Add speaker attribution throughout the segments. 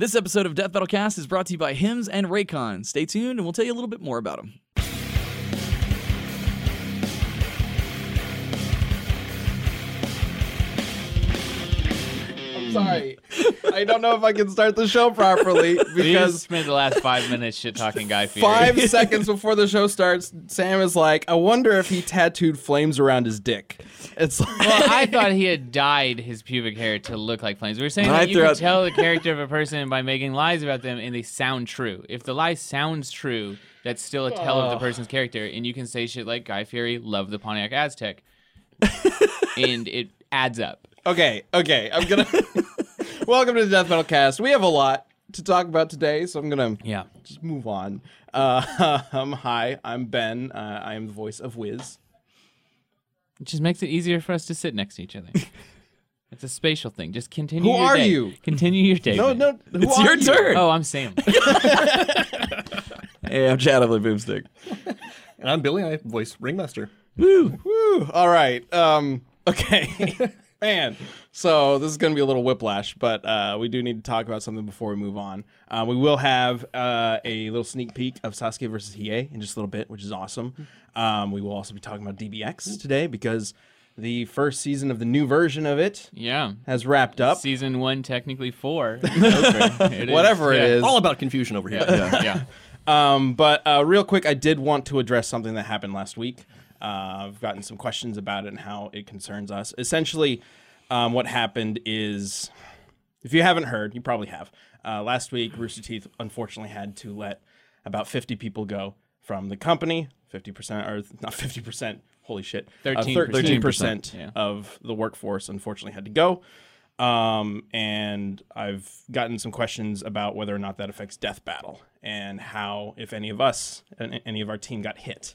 Speaker 1: This episode of Death Battle Cast is brought to you by Hims and Raycon. Stay tuned and we'll tell you a little bit more about them.
Speaker 2: sorry. I don't know if I can start the show properly
Speaker 3: We just
Speaker 2: because
Speaker 3: spent the last five minutes shit talking Guy Fieri.
Speaker 2: five seconds before the show starts, Sam is like, I wonder if he tattooed flames around his dick. It's like,
Speaker 3: Well, I thought he had dyed his pubic hair to look like flames. We were saying
Speaker 1: I
Speaker 3: that you can tell the character of a person by making lies about them and they sound true. If the lie sounds true, that's still a tell of the person's character. And you can say shit like Guy Fieri loved the Pontiac Aztek. and it adds up.
Speaker 2: Okay, okay, I'm gonna. Welcome to the Death Battle Cast. We have a lot to talk about today, so I'm gonna
Speaker 3: Yeah.
Speaker 2: just move on. Uh, um, hi, I'm Ben. Uh, I am the voice of Wiz.
Speaker 3: It just makes it easier for us to sit next to each other. It's a spatial thing. Just continue.
Speaker 2: Who
Speaker 3: your
Speaker 2: are
Speaker 3: day.
Speaker 2: you?
Speaker 3: Continue your day.
Speaker 2: No,
Speaker 3: man.
Speaker 2: no, who
Speaker 1: It's
Speaker 2: are
Speaker 1: your
Speaker 2: you?
Speaker 1: turn.
Speaker 3: Oh, I'm Sam.
Speaker 1: Hey, I'm Chad of the Boomstick.
Speaker 4: And I'm Billy. I voice Ringmaster.
Speaker 1: Woo!
Speaker 2: Woo. All right. Um. Okay. Man. So this is gonna be a little whiplash, but uh, we do need to talk about something before we move on. Uh, we will have uh, a little sneak peek of Sasuke versus Hiei in just a little bit, which is awesome. Um, we will also be talking about DBX today because the first season of the new version of it
Speaker 3: Yeah.
Speaker 2: has wrapped up.
Speaker 3: Season one, technically four. Over. It is.
Speaker 2: Whatever
Speaker 3: Yeah.
Speaker 2: it is.
Speaker 4: All about confusion over here.
Speaker 3: Yeah.
Speaker 2: Um, but uh, real quick, I did want to address something that happened last week. Uh, I've gotten some questions about it and how it concerns us. Essentially, um, what happened is, if you haven't heard, you probably have. Uh, last week, Rooster Teeth unfortunately had to let about 50 people go from the company. 50% or not 50%. Holy shit. Uh,
Speaker 3: 13%.
Speaker 2: 13%
Speaker 3: Yeah.
Speaker 2: of the workforce unfortunately had to go. Um, and I've gotten some questions about whether or not that affects Death Battle and how, if any of us, any of our team got hit.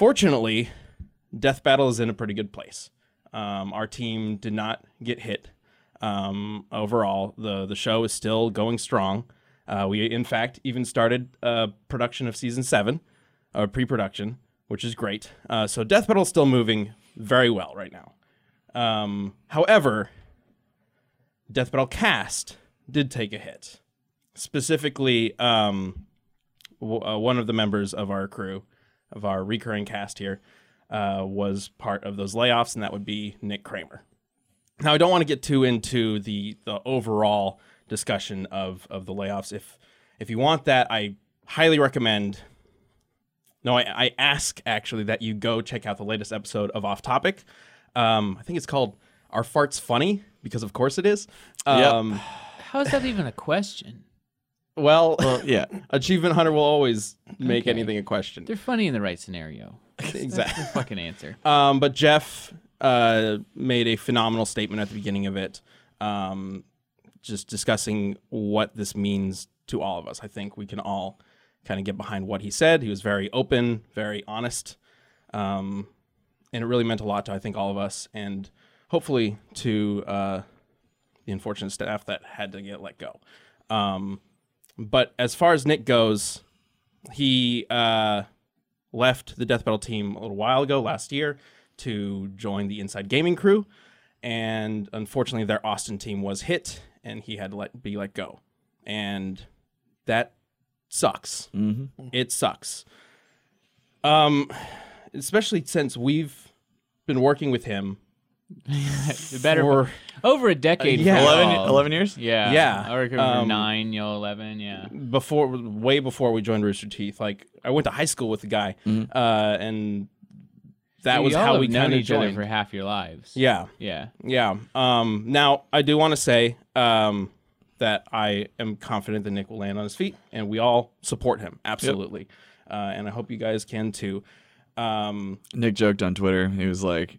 Speaker 2: Fortunately, Death Battle is in a pretty good place. Um, our team did not get hit. Um, overall, the the show is still going strong. Uh, we, in fact, even started uh, production of season seven, uh, pre-production, which is great. Uh, so Death Battle is still moving very well right now. Um, however, Death Battle cast did take a hit. Specifically, um, w- uh, one of the members of our crew, of our recurring cast here, uh, was part of those layoffs, and that would be Nick Kramer. Now, I don't want to get too into the the overall discussion of of the layoffs. If if you want that, I highly recommend. No, I, I ask actually that you go check out the latest episode of Off Topic. Um, I think it's called "Are Farts Funny?" because of course it is. Um,
Speaker 3: How is that even a question?
Speaker 2: Well,
Speaker 1: Well, yeah.
Speaker 2: Achievement Hunter will always make
Speaker 3: Okay.
Speaker 2: anything a question.
Speaker 3: They're funny in the right scenario.
Speaker 2: exactly.
Speaker 3: Fucking answer.
Speaker 2: Um, but Jeff uh, made a phenomenal statement at the beginning of it, um, just discussing what this means to all of us. I think we can all kind of get behind what he said. He was very open, very honest, um, and it really meant a lot to I think all of us, and hopefully to uh, the unfortunate staff that had to get let go. Um, but as far as Nick goes, he uh, left the Death Battle team a little while ago, last year, to join the Inside Gaming crew, and unfortunately, their Austin team was hit, and he had to let be let go, and that sucks.
Speaker 1: Mm-hmm.
Speaker 2: It sucks. Um, especially since we've been working with him
Speaker 3: Better
Speaker 2: for
Speaker 3: over a decade.
Speaker 2: Uh, yeah.
Speaker 1: 11, 11 years?
Speaker 3: Yeah.
Speaker 2: Yeah.
Speaker 3: I reckon
Speaker 2: Um,
Speaker 3: nine, you know, eleven. Yeah.
Speaker 2: before, way before we joined Rooster Teeth. Like I went to high school with the guy, uh, and that
Speaker 3: So
Speaker 2: was
Speaker 3: y'all
Speaker 2: how
Speaker 3: have
Speaker 2: we
Speaker 3: known
Speaker 2: kind of
Speaker 3: each other for half your lives.
Speaker 2: yeah,
Speaker 3: Yeah.
Speaker 2: Yeah. Um, now, I do want to say um, that I am confident that Nick will land on his feet, and we all support him absolutely. Uh, and I hope you guys can too. Um,
Speaker 1: Nick joked on Twitter. He was like,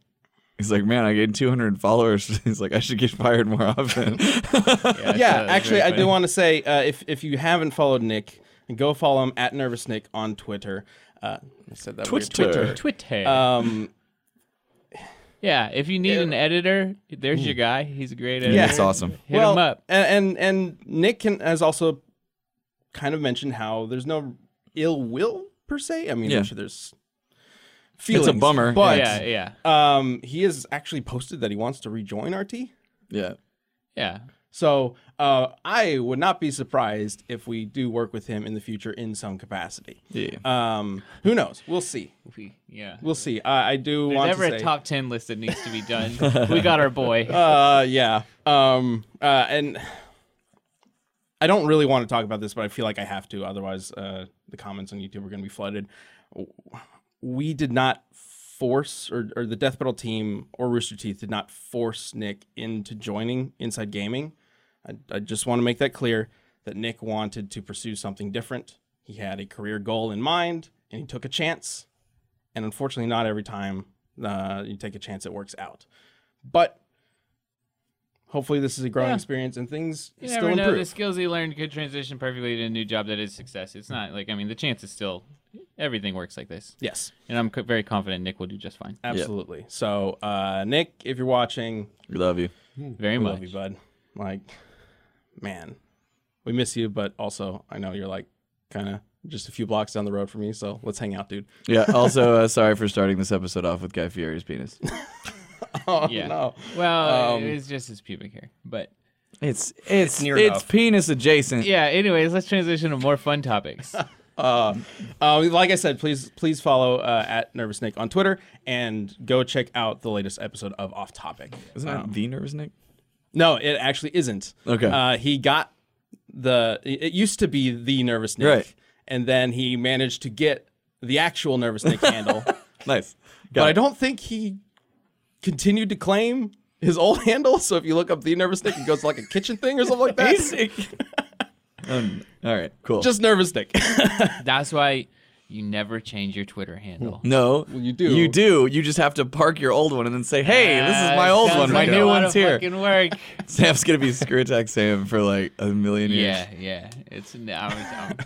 Speaker 1: he's like, man, I gained 200 followers. He's like, I should get fired more often.
Speaker 3: Yeah.
Speaker 2: yeah,
Speaker 3: so
Speaker 2: actually, I do want to say uh, if if you haven't followed Nick, go follow him at Nervous Nick on Twitter. Uh, I said that weird.
Speaker 1: Twitter.
Speaker 3: Twitter.
Speaker 2: Um,
Speaker 3: yeah. If you need
Speaker 2: yeah.
Speaker 3: an editor, there's your guy. He's a great editor.
Speaker 2: Yeah.
Speaker 1: That's awesome.
Speaker 3: Hit
Speaker 2: well,
Speaker 3: him up.
Speaker 2: And, and and Nick can, has also kind of mentioned how there's no ill will per se. I mean,
Speaker 1: Yeah.
Speaker 2: I'm sure there's feelings.
Speaker 1: It's a bummer.
Speaker 2: but
Speaker 3: yeah. Yeah.
Speaker 2: um, he has actually posted that he wants to rejoin RT.
Speaker 1: Yeah.
Speaker 3: Yeah.
Speaker 2: So uh, I would not be surprised if we do work with him in the future in some capacity.
Speaker 1: Yeah.
Speaker 2: Um, who knows? We'll see.
Speaker 3: We, yeah.
Speaker 2: We'll see. Uh, I do
Speaker 3: There's
Speaker 2: want
Speaker 3: never
Speaker 2: to
Speaker 3: a
Speaker 2: say,
Speaker 3: top ten list that needs to be done. we got our boy.
Speaker 2: Uh, yeah. Um, uh, and I don't really want to talk about this, but I feel like I have to. Otherwise, uh, the comments on YouTube are going to be flooded. We did not force, or, or the Death Battle team or Rooster Teeth did not force Nick into joining Inside Gaming. I, I just want to make that clear that Nick wanted to pursue something different. He had a career goal in mind, and he took a chance. And unfortunately, not every time uh, you take a chance, it works out. But hopefully this is a growing
Speaker 3: Yeah.
Speaker 2: experience and things
Speaker 3: You
Speaker 2: still
Speaker 3: never know.
Speaker 2: improve.
Speaker 3: The skills he learned could transition perfectly to a new job that is success. It's not like I mean the chance is still everything works like this,
Speaker 2: yes,
Speaker 3: and I'm co- very confident Nick will do just fine.
Speaker 2: absolutely. So, uh, Nick, if you're watching,
Speaker 1: We love you.
Speaker 3: Very
Speaker 2: we
Speaker 3: much.
Speaker 2: love you, bud. Like, man, we miss you, but also I know you're like kind of just a few blocks down the road from me. So let's hang out, dude.
Speaker 1: Yeah. Also, uh, sorry for starting this episode off with Guy Fieri's penis.
Speaker 2: Oh
Speaker 3: Yeah.
Speaker 2: no.
Speaker 3: Well,
Speaker 2: Um,
Speaker 3: it was just his pubic hair, but
Speaker 1: It's it's
Speaker 4: near
Speaker 1: it's
Speaker 4: enough.
Speaker 1: penis adjacent.
Speaker 3: yeah. Anyways, let's transition to more fun topics.
Speaker 2: Uh, uh, like I said, please please follow uh, at Nervous Nick on Twitter and go check out the latest episode of Off Topic.
Speaker 1: Isn't that the nervous Nick?
Speaker 2: No, it actually isn't.
Speaker 1: Okay.
Speaker 2: Uh, he got the. It used to be the Nervous Nick,
Speaker 1: Right.
Speaker 2: and then he managed to get the actual Nervous Nick handle.
Speaker 1: Nice.
Speaker 2: but I don't think he continued to claim his old handle. So if you look up the Nervous Nick, it goes to like a kitchen thing or something like that.
Speaker 1: Um, all right. Cool.
Speaker 2: Just Nervous Nick.
Speaker 3: That's why you never change your Twitter handle.
Speaker 1: no.
Speaker 2: you do.
Speaker 1: You do. You just have to park your old one and then say, "Hey, this is my
Speaker 3: Uh,
Speaker 1: old one. My
Speaker 3: like a
Speaker 1: new
Speaker 3: lot
Speaker 1: one's
Speaker 3: of
Speaker 1: here."
Speaker 3: fucking work.
Speaker 1: Sam's gonna be ScrewAttack Sam for like a million years.
Speaker 3: yeah, yeah. It's I'm, I'm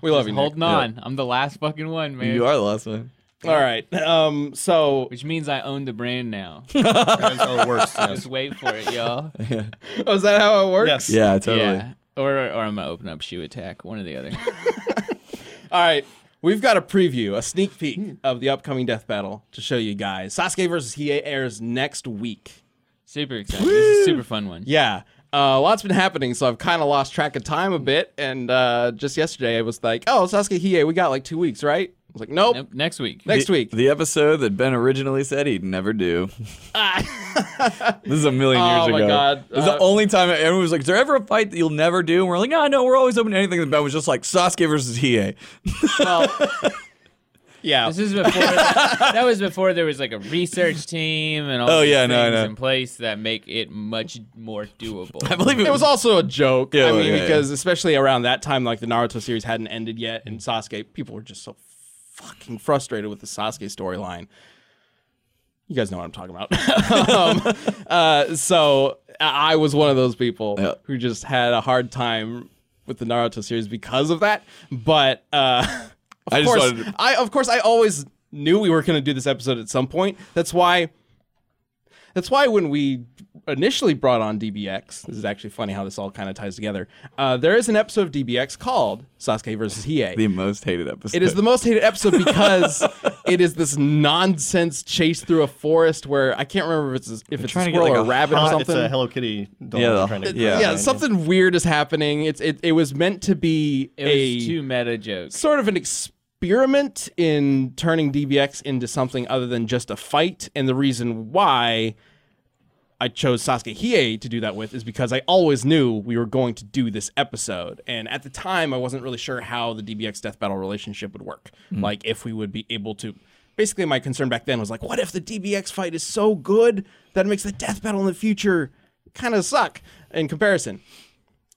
Speaker 2: we love you. Nick.
Speaker 3: holding on. I'm the last fucking one, man.
Speaker 1: You are the last one.
Speaker 2: All right. Um. So
Speaker 3: Which means I own the brand now.
Speaker 4: That's how it works. yes.
Speaker 3: Just wait for it, y'all.
Speaker 2: oh, is that how it works?
Speaker 4: Yes.
Speaker 1: Yeah, totally.
Speaker 3: Yeah. Or, or I'm gonna open up Shoe Attack, one or the other.
Speaker 2: All right. We've got a preview, a sneak peek of the upcoming death battle to show you guys. Sasuke versus Hiei airs next week.
Speaker 3: Super excited. This is a super fun one.
Speaker 2: Yeah. Uh, a lot's been happening, so I've kind of lost track of time a bit. And uh, just yesterday, I was like, "Oh, Sasuke Hiei, we got like two weeks, right?" I was like, "Nope,
Speaker 3: Nope, next week.
Speaker 2: next
Speaker 1: the,
Speaker 2: week."
Speaker 1: The episode that Ben originally said he'd never do. this is a million years
Speaker 2: Oh
Speaker 1: ago.
Speaker 2: my God.
Speaker 1: It was
Speaker 2: Uh,
Speaker 1: the only time everyone was like, "Is there ever a fight that you'll never do?" And we're like, "No, no, we're always open to anything." And Ben was just like, "Sasuke versus Hiei."
Speaker 2: well, yeah.
Speaker 3: This is before that, that was before there was like a research team and all
Speaker 1: Oh,
Speaker 3: these
Speaker 1: yeah, no, I
Speaker 3: things in place that make it much more doable.
Speaker 1: I believe it,
Speaker 2: It was also a joke.
Speaker 1: Yeah,
Speaker 2: I mean,
Speaker 1: yeah,
Speaker 2: because especially around that time, like the Naruto series hadn't ended yet, and Sasuke, people were just so fucking frustrated with the Sasuke storyline. You guys know what I'm talking about. um, uh, so I was one of those people
Speaker 1: Yeah.
Speaker 2: who just had a hard time with the Naruto series because of that. But uh, of
Speaker 1: I just
Speaker 2: course,
Speaker 1: to-
Speaker 2: I of course I always knew we were going to do this episode at some point. That's why. That's why when we initially brought on DBX, this is actually funny how this all kind of ties together. Uh, there is an episode of DBX called Sasuke versus Hiei.
Speaker 1: the most hated episode.
Speaker 2: It is the most hated episode because it is this nonsense chase through a forest where I can't remember if it's a, if it's a
Speaker 1: trying to get,
Speaker 2: squirrel
Speaker 1: like,
Speaker 2: or
Speaker 1: a
Speaker 2: a rabbit or something.
Speaker 4: It's a Hello Kitty doll.
Speaker 1: Yeah,
Speaker 4: trying to
Speaker 1: yeah.
Speaker 2: yeah,
Speaker 4: find.
Speaker 2: something weird is happening. It's it, it was meant to be
Speaker 3: it
Speaker 2: a
Speaker 3: was two meta jokes.
Speaker 2: sort of an experiment in turning DBX into something other than just a fight. And the reason why I chose Sasuke Hiei to do that with is because I always knew we were going to do this episode. And at the time, I wasn't really sure how the DBX Death Battle relationship would work. Mm-hmm. Like, if we would be able to. Basically, my concern back then was like, what if the DBX fight is so good that it makes the Death Battle in the future kind of suck in comparison?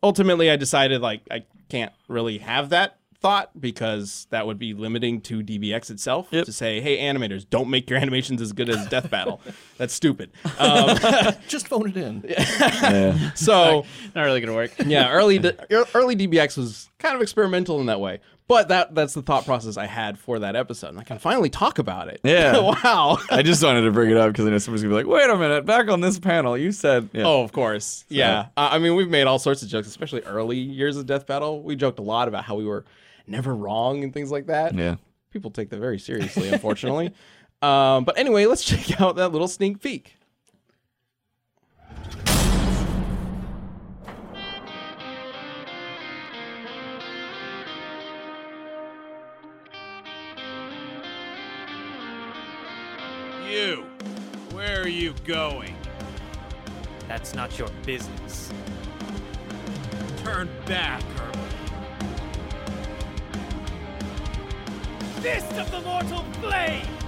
Speaker 2: ultimately i decided like i can't really have that thought because that would be limiting to dbx itself
Speaker 1: Yep.
Speaker 2: to say hey animators don't make your animations as good as death battle that's stupid um,
Speaker 4: Just phone it in.
Speaker 1: Yeah.
Speaker 2: so
Speaker 3: Not really gonna work.
Speaker 2: yeah early early dbx was kind of experimental in that way but that that's the thought process i had for that episode and i can finally talk about it
Speaker 1: Yeah.
Speaker 2: wow
Speaker 1: I just wanted to bring it up because I know somebody's gonna be like, "Wait a minute, back on this panel, you said." Yeah.
Speaker 2: Oh, of course. Yeah. Uh, I mean, we've made all sorts of jokes, especially early years of Death Battle. We joked a lot about how we were never wrong and things like that.
Speaker 1: Yeah.
Speaker 2: People take that very seriously, unfortunately. um, but anyway, let's check out that little sneak peek.
Speaker 5: You! Where are you going?
Speaker 6: That's not your business.
Speaker 5: Turn back or
Speaker 6: Fist of the Mortal Blade!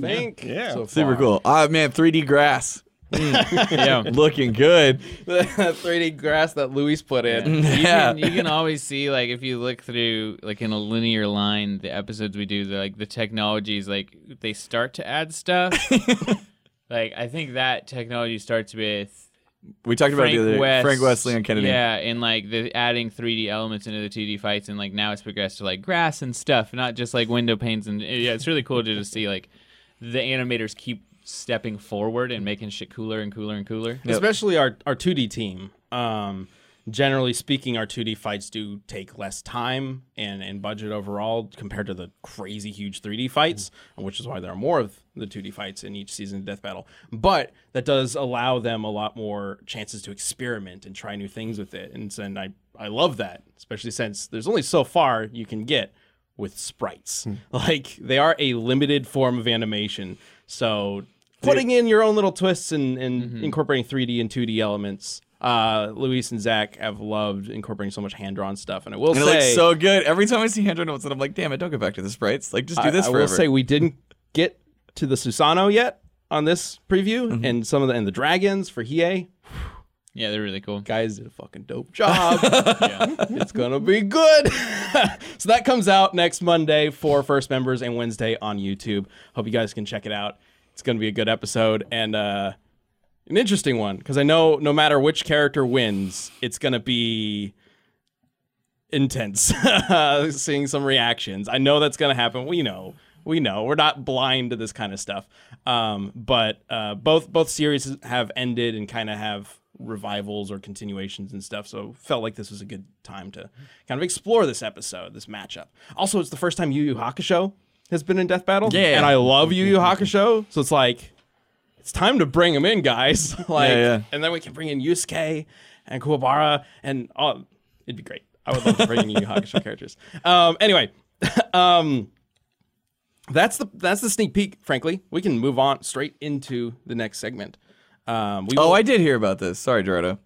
Speaker 2: Think?
Speaker 4: Yeah.
Speaker 2: so
Speaker 1: Super
Speaker 2: far?
Speaker 1: cool. Ah, man, 3D grass.
Speaker 3: yeah.
Speaker 1: Looking good.
Speaker 2: the 3D grass that Luis put in.
Speaker 3: You,
Speaker 1: Yeah.
Speaker 3: can, you can always see like if you look through like in a linear line the episodes we do the, like the technologies like they start to add stuff like i think that technology starts with
Speaker 1: We talked about it
Speaker 3: Frank
Speaker 1: the other day.
Speaker 3: West,
Speaker 1: Frank West, Leon Kennedy.
Speaker 3: Yeah, and like the adding 3D elements into the 2D fights, and like now it's progressed to like grass and stuff, not just like window panes. And yeah, it's really cool to just see like the animators keep stepping forward and making shit cooler and cooler and cooler.
Speaker 2: especially our our 2D team. Um, generally speaking, our 2D fights do take less time and and budget overall compared to the crazy huge 3D fights, which is why there are more of the 2D fights in each season of Death Battle. But that does allow them a lot more chances to experiment and try new things with it, and, and I I love that, especially since there's only so far you can get with sprites. Like they are a limited form of animation, so putting in your own little twists and, and incorporating 3D and 2D elements. Uh, Luis and Zach have loved incorporating so much hand drawn stuff, and I will
Speaker 1: And it
Speaker 2: say,
Speaker 1: looks so good. Every time I see hand drawn notes, and I'm like, damn it, don't go back to the sprites. Like, just do
Speaker 2: I,
Speaker 1: this
Speaker 2: I
Speaker 1: forever.
Speaker 2: will say we didn't get to the Susanoo yet on this preview,
Speaker 1: Mm-hmm.
Speaker 2: and some of the and the dragons for Hiei
Speaker 3: Yeah, they're really cool.
Speaker 2: guys did a fucking dope job. It's gonna be good. so that comes out next Monday for first members and Wednesday on YouTube. Hope you guys can check it out. It's gonna be a good episode and uh, an interesting one because I know no matter which character wins, it's gonna be intense. Seeing some reactions, I know that's gonna happen. We know. We know we're not blind to this kind of stuff, um, but uh, both both series have ended and kind of have revivals or continuations and stuff. So felt like this was a good time to kind of explore this episode, this matchup. Also, it's the first time Yu Yu Hakusho has been in Death Battle,
Speaker 1: Yeah.
Speaker 2: and I love Yu Yu Hakusho, so it's like it's time to bring him in, guys. like,
Speaker 1: Yeah, yeah.
Speaker 2: and then we can bring in Yusuke and Kuwabara, and oh, it'd be great. I would love to bring in Yu Yu Hakusho characters. Um, anyway, um, that's the that's the sneak peek. Frankly, we can move on straight into the next segment. Um, we
Speaker 1: oh, I did hear about this. Sorry, Gerardo.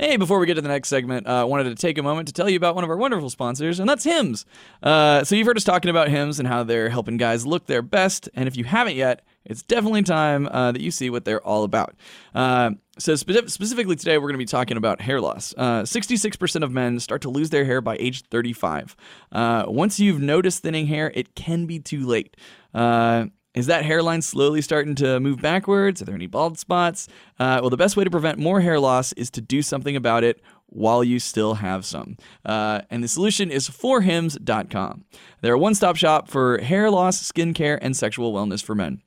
Speaker 1: Hey, before we get to the next segment, I uh, wanted to take a moment to tell you about one of our wonderful sponsors, and that's Hims. Uh, so, you've heard us talking about Hims and how they're helping guys look their best, and if you haven't yet, it's definitely time uh, that you see what they're all about. Uh, so, spe- specifically today, we're going to be talking about hair loss. Uh, 66% of men start to lose their hair by age 35. Uh, once you've noticed thinning hair, it can be too late. Uh, is that hairline slowly starting to move backwards? Are there any bald spots? Uh, well, the best way to prevent more hair loss is to do something about it while you still have some. Uh, and the solution is forhims.com. They're a one stop shop for hair loss, skincare, and sexual wellness for men.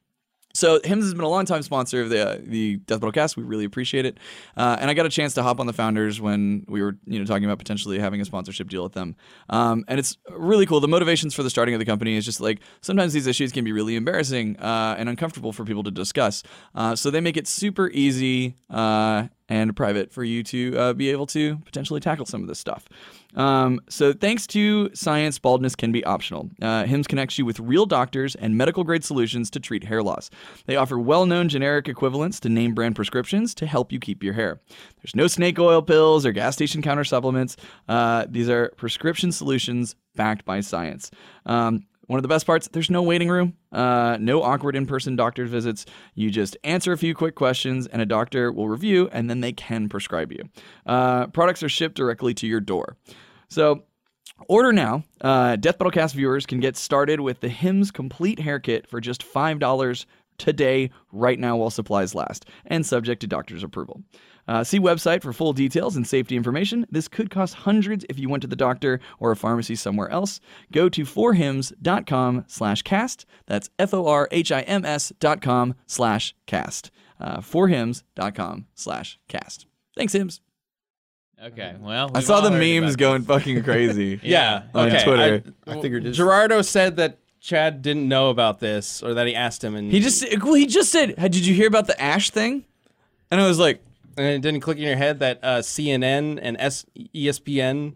Speaker 1: So Hims has been a long time sponsor of the uh, the Death Battle Cast. We really appreciate it, uh, and I got a chance to hop on the founders when we were you know talking about potentially having a sponsorship deal with them. Um, and it's really cool. The motivations for the starting of the company is just like sometimes these issues can be really embarrassing uh, and uncomfortable for people to discuss. Uh, so they make it super easy uh, and private for you to uh, be able to potentially tackle some of this stuff. Um, so, thanks to science, baldness can be optional. Uh, HIMS connects you with real doctors and medical grade solutions to treat hair loss. They offer well known generic equivalents to name brand prescriptions to help you keep your hair. There's no snake oil pills or gas station counter supplements. Uh, these are prescription solutions backed by science. Um, one of the best parts, there's no waiting room, uh, no awkward in person doctor visits. You just answer a few quick questions, and a doctor will review, and then they can prescribe you. Uh, products are shipped directly to your door. So, Order now. Uh, Death Battle Cast viewers can get started with the Hims Complete Hair Kit for just $5 today, right now, while supplies last, and subject to doctor's approval. Uh, see website for full details and safety information. This could cost hundreds if you went to the doctor or a pharmacy somewhere else. Go to forhims.com slash cast. That's F-O-R-H-I-M-S dot com slash cast. Uh, forhims.com slash cast. Thanks, Hims.
Speaker 3: Okay, well,
Speaker 1: I saw the memes going fucking crazy.
Speaker 2: Yeah.
Speaker 1: On
Speaker 2: okay.
Speaker 1: Twitter.
Speaker 2: I,
Speaker 4: I figured it's-
Speaker 2: Gerardo said that Chad didn't know about this, or that he asked him, and
Speaker 1: He just well, he just said, "Hey, "Did you hear about the Ash thing?" And I was like,
Speaker 2: and it didn't click in your head that uh, CNN and S- ESPN.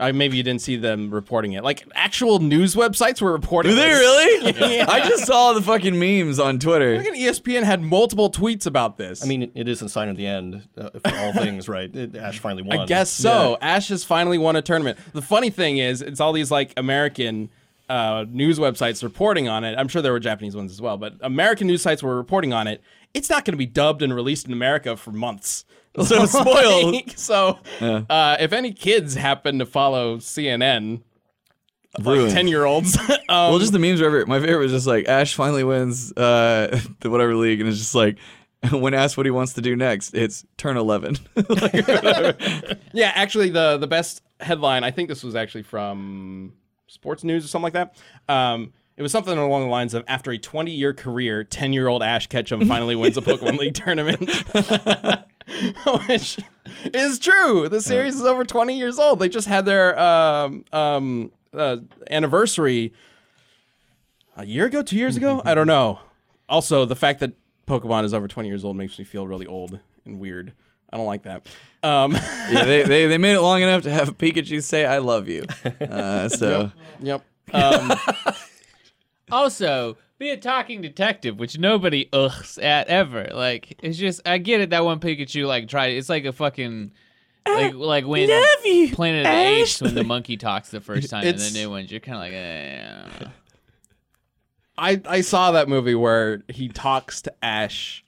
Speaker 2: Uh, maybe you didn't see them reporting it. Like actual news websites were reporting.
Speaker 1: "Did they
Speaker 2: this.
Speaker 1: really?"
Speaker 2: Yeah.
Speaker 1: I just saw the fucking memes on Twitter.
Speaker 2: Fucking ESPN had multiple tweets about this.
Speaker 4: I mean, it- it is a sign of the end uh, for all things, right? It, Ash finally won.
Speaker 2: I guess so. Ash has finally won a tournament. The funny thing is, it's all these like American uh, news websites reporting on it. I'm sure there were Japanese ones as well, but American news sites were reporting on it. It's not going to be dubbed and released in America for months.
Speaker 1: So spoiled.
Speaker 2: like, so, uh, if any kids happen to follow CNN, like ten year olds, um,
Speaker 1: Well, just the memes were everywhere. My favorite was just like Ash finally wins uh, the whatever league, and it's just like when asked what he wants to do next, it's turn eleven. Like.
Speaker 2: Yeah, actually, the the best headline. I think this was actually from Sports News or something like that. Um, it was something along the lines of after a 20 year career, 10 year old Ash Ketchum finally wins a Pokemon League tournament. Which is true. The series is over 20 years old. They just had their um, um, uh, anniversary a year ago, two years ago. I don't know. Also, the fact that Pokemon is over 20 years old makes me feel really old and weird. I don't like that. Um,
Speaker 1: yeah, they, they they made it long enough to have Pikachu say "I love you." Uh, so
Speaker 2: yep. Um,
Speaker 3: Also, be a talking detective, which nobody ughs at ever. Like, it's just I get it that one Pikachu like tried. It's like a fucking like like when Planet of the Apes when the monkey talks the first time and the new ones. You're kind of like, eh, I.
Speaker 2: I I saw that movie where he talks to Ash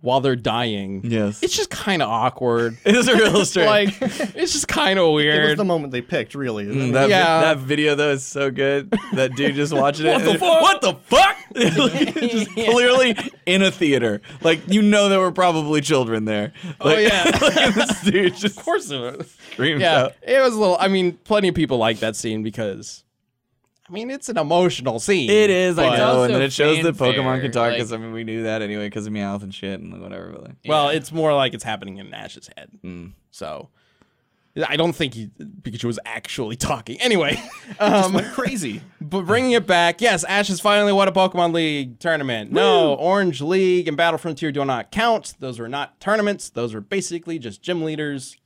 Speaker 2: while they're dying.
Speaker 1: yes,
Speaker 2: It's just kind of awkward.
Speaker 1: it is a real strange.
Speaker 2: like it's just kind of weird.
Speaker 4: It was the moment they picked, really.
Speaker 1: Mm, that, vi-
Speaker 2: Yeah.
Speaker 1: that video though is so good. That dude just watching it. and- What the fuck? just clearly in a theater. Like you know there were probably children there.
Speaker 2: Oh, yeah.
Speaker 1: like, this dude just
Speaker 2: of course, it was. yeah.
Speaker 1: out.
Speaker 2: It was a little. I mean, plenty of people like that scene because, I mean, it's an emotional scene.
Speaker 1: It is, I
Speaker 2: but-
Speaker 1: know, and then it shows that Pokemon can talk.
Speaker 3: like-
Speaker 1: Because I mean, we knew that anyway because of Meowth and shit and whatever. But like,
Speaker 2: Well, it's more like it's happening in Ash's head.
Speaker 1: Hmm.
Speaker 2: So. I don't think he, Pikachu was actually talking. Anyway, um,
Speaker 4: went crazy.
Speaker 2: But bringing it back, yes, Ash has finally won a Pokemon League tournament. No, Orange League and Battle Frontier do not count. Those were not tournaments. Those were basically just gym leaders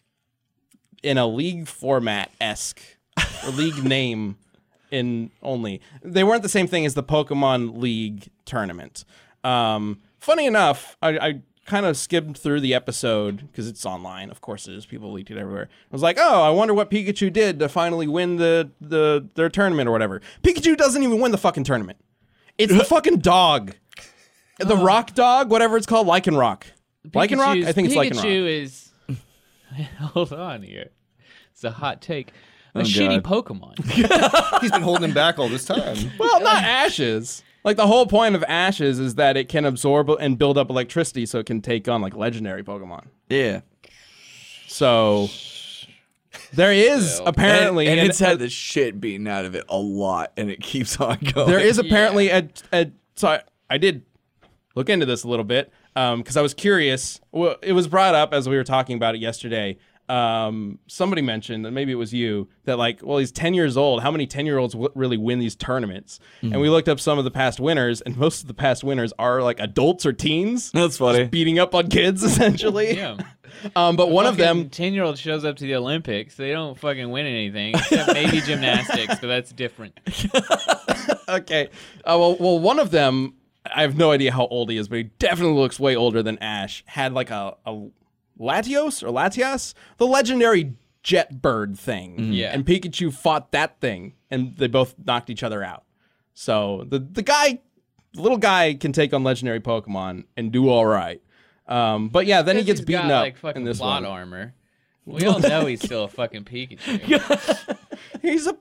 Speaker 2: in a league format esque or league name in only. They weren't the same thing as the Pokemon League tournament. Um, funny enough, I, I kind of skimmed through the episode because it's online. Of course, it is. People leaked it everywhere. I was like, oh, I wonder what Pikachu did to finally win the the their tournament or whatever. Pikachu doesn't even win the fucking tournament. It's the fucking dog, the Rock Dog, whatever it's called, Lycanroc. Lycan Rock. I think it's
Speaker 3: Pikachu
Speaker 2: Rock.
Speaker 3: is. Hold on here. It's a hot take. A
Speaker 1: Oh,
Speaker 3: shitty Pokemon.
Speaker 4: He's been holding him back all this time.
Speaker 2: Well, not Ash's. Like the whole point of Ash's is that it can absorb and build up electricity, so it can take on like legendary Pokemon.
Speaker 1: yeah,
Speaker 2: So there is apparently,
Speaker 1: and, and
Speaker 2: an-
Speaker 1: it's had the shit beaten out of it a lot, and it keeps on going.
Speaker 2: there is apparently a, a so I, I did look into this a little bit um, because I was curious. Well, it was brought up as we were talking about it yesterday. Um, somebody mentioned that maybe it was you that like, well, he's ten years old. How many ten year olds w- really win these tournaments? And we looked up some of the past winners, and most of the past winners are like adults or teens.
Speaker 1: That's funny.
Speaker 2: beating up on kids essentially.
Speaker 3: Yeah.
Speaker 2: Um, but one of them,
Speaker 3: ten year old shows up to the Olympics. They don't fucking win anything except maybe gymnastics, but that's different.
Speaker 2: okay. Uh, well, well, one of them, I have no idea how old he is, but he definitely looks way older than Ash. Had like a, a Latios or Latias, the legendary jet bird thing.
Speaker 3: Yeah.
Speaker 2: And Pikachu fought that thing, and they both knocked each other out. So the the guy, the little guy, can take on legendary Pokemon and do all right. Um, but yeah, then he gets
Speaker 3: He's
Speaker 2: beaten
Speaker 3: got,
Speaker 2: up
Speaker 3: like fucking
Speaker 2: in this
Speaker 3: plot
Speaker 2: one.
Speaker 3: armor. We all know he's still a fucking Pikachu.
Speaker 2: He's a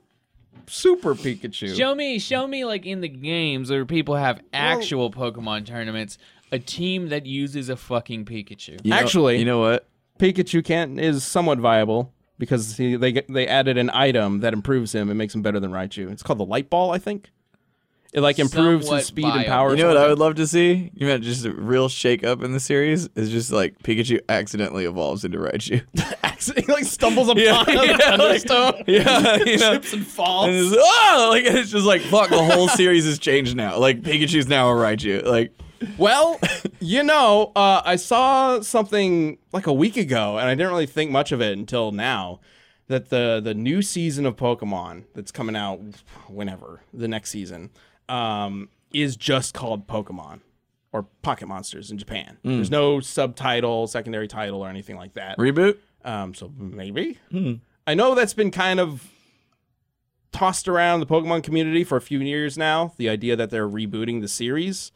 Speaker 2: Super Pikachu.
Speaker 3: Show me, show me, like in the games where people have actual Pokemon tournaments, a team that uses a fucking Pikachu.
Speaker 1: You know-
Speaker 2: Actually-
Speaker 1: you know what?
Speaker 2: Pikachu can't is somewhat viable because he, they they added an item that improves him and makes him better than Raichu. It's called the Light Ball, I think. It like improves
Speaker 3: Somewhat
Speaker 2: his speed and
Speaker 3: viable.
Speaker 2: power.
Speaker 1: You know what I would love to see? You know, just a real shake up in the series is just like Pikachu accidentally evolves into Raichu.
Speaker 2: He like stumbles upon
Speaker 1: Yeah,
Speaker 2: a
Speaker 1: yeah,
Speaker 2: thunderstone.
Speaker 1: yeah, you know.
Speaker 2: trips and falls.
Speaker 1: And it's, oh, like it's just like fuck. The whole series has changed now. Like Pikachu's now a Raichu. Like
Speaker 2: Well, you know, uh, I saw something like a week ago, and I didn't really think much of it until now. That the the new season of Pokemon that's coming out whenever the next season um, is just called Pokemon or Pocket Monsters in Japan. There's no subtitle, secondary title, or anything like that.
Speaker 1: reboot.
Speaker 2: Um, so maybe. I know that's been kind of tossed around the Pokemon community for a few years now. The idea that they're rebooting the series.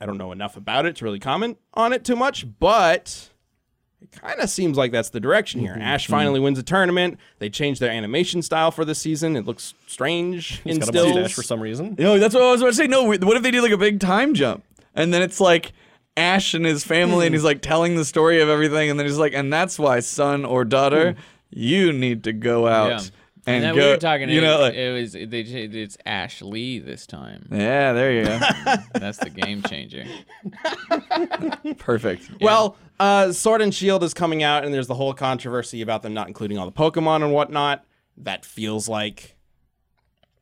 Speaker 2: I don't know enough about it to really comment on it too much, but it kind of seems like that's the direction here. Mm-hmm. Ash mm-hmm. finally wins a tournament. They changed their animation style for this season. It looks strange in
Speaker 4: He's got a
Speaker 2: stills.
Speaker 4: mustache for some reason.
Speaker 1: No, that's what I was about to say. No, what if they do like a big time jump and then it's like Ash and his family and hmm. he's like telling the story of everything and then he's like, and that's why son or daughter, hmm. you need to go out
Speaker 3: Yeah.
Speaker 1: And
Speaker 3: then
Speaker 1: go.
Speaker 3: we were talking.
Speaker 1: you
Speaker 3: it,
Speaker 1: know, like,
Speaker 3: it was they, it's Ash Lee this time.
Speaker 1: yeah, there you go.
Speaker 3: That's the game changer.
Speaker 1: Perfect.
Speaker 2: Well, uh, Sword and Shield is coming out, and there's the whole controversy about them not including all the Pokemon and whatnot. That feels like,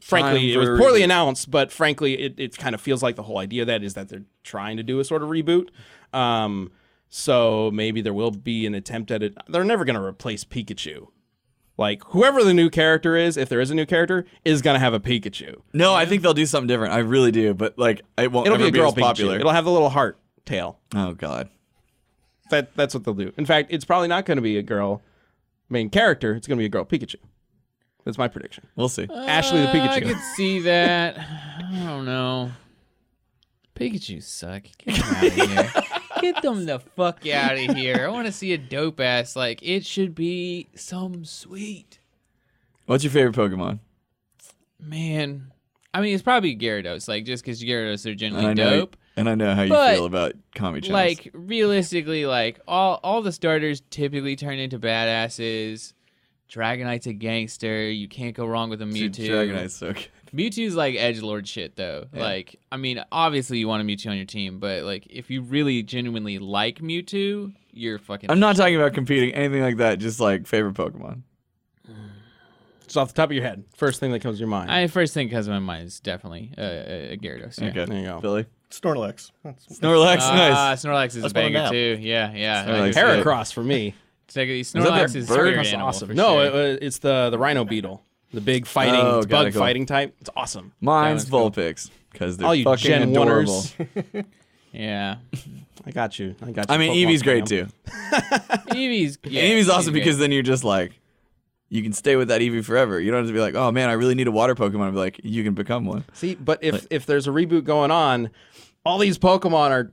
Speaker 2: frankly, it was poorly
Speaker 1: reboot.
Speaker 2: announced, but frankly, it, it kind of feels like the whole idea of that is that they're trying to do a sort of reboot. Um, so maybe there will be an attempt at it. They're never going to replace Pikachu. Like whoever the new character is, if there is a new character, is going to have a Pikachu.
Speaker 1: No, I think they'll do something different. I really do, but like it won't
Speaker 2: It'll
Speaker 1: ever
Speaker 2: be a girl
Speaker 1: as popular.
Speaker 2: It'll have the little heart tail.
Speaker 1: oh god.
Speaker 2: That that's what they'll do. In fact, it's probably not going to be a girl main character. It's going to be a girl Pikachu. That's my prediction.
Speaker 1: We'll see.
Speaker 2: Ashley the
Speaker 3: Uh, I
Speaker 2: Pikachu.
Speaker 3: could see that. I don't know. Pikachu suck. Get them out of here. Get them the fuck out of here. I want to see a dope ass. Like it should be some sweet
Speaker 1: What's your favorite Pokemon?
Speaker 3: man. I mean, it's probably Gyarados. Like just because Gyarados are
Speaker 1: And
Speaker 3: generally
Speaker 1: know,
Speaker 3: dope.
Speaker 1: and I know how you
Speaker 3: But,
Speaker 1: feel about Kami-chans.
Speaker 3: Like realistically, like all all the starters typically turn into badasses. Dragonite's a gangster. You can't go wrong with a
Speaker 1: Dude,
Speaker 3: Mewtwo.
Speaker 1: Dragonite's so good.
Speaker 3: Mewtwo's like edge lord shit though. Like, I mean, obviously you want a Mewtwo on your team, but like if you really genuinely like Mewtwo, you're fucking.
Speaker 1: I'm not talking about competing, anything like that. Just like favorite Pokemon.
Speaker 2: Just off the top of your head, first thing that comes to your mind.
Speaker 3: I first thing that comes to my mind is definitely uh, uh, Gyarados. Yeah.
Speaker 1: Okay,
Speaker 2: There you go.
Speaker 1: Billy.
Speaker 4: Snorlax. That's,
Speaker 1: Snorlax,
Speaker 3: Ah,
Speaker 1: nice.
Speaker 3: Snorlax is
Speaker 4: That's
Speaker 3: a banger too. Yeah, yeah.
Speaker 1: Snorlax
Speaker 3: Like,
Speaker 1: is.
Speaker 2: Heracross for me.
Speaker 3: it's like-
Speaker 1: that
Speaker 3: Snorlax
Speaker 1: the
Speaker 3: is
Speaker 1: bird? That's
Speaker 3: animal
Speaker 2: awesome.
Speaker 3: for
Speaker 2: No,
Speaker 3: sure.
Speaker 2: it, it's the the Rhino Beetle, the big fighting
Speaker 1: Oh,
Speaker 2: it's
Speaker 1: got
Speaker 2: bug
Speaker 1: it, cool.
Speaker 2: fighting type. It's awesome.
Speaker 1: Mine's
Speaker 3: That one's
Speaker 1: Vulpix because they're
Speaker 2: All you
Speaker 1: fucking
Speaker 2: Gen
Speaker 1: adorable.
Speaker 2: Oneers.
Speaker 3: yeah.
Speaker 2: I got you. I got you.
Speaker 1: I mean,
Speaker 2: Pokemon
Speaker 1: Eevee's great
Speaker 2: fam.
Speaker 1: too.
Speaker 3: Eevee's yeah,
Speaker 1: Eevee's awesome
Speaker 3: great.
Speaker 1: because then you're just like, you can stay with that Eevee forever. You don't have to be like, oh man, I really need a water Pokemon. Be like, you can become one.
Speaker 2: See, but if if there's a reboot going on, all these Pokemon are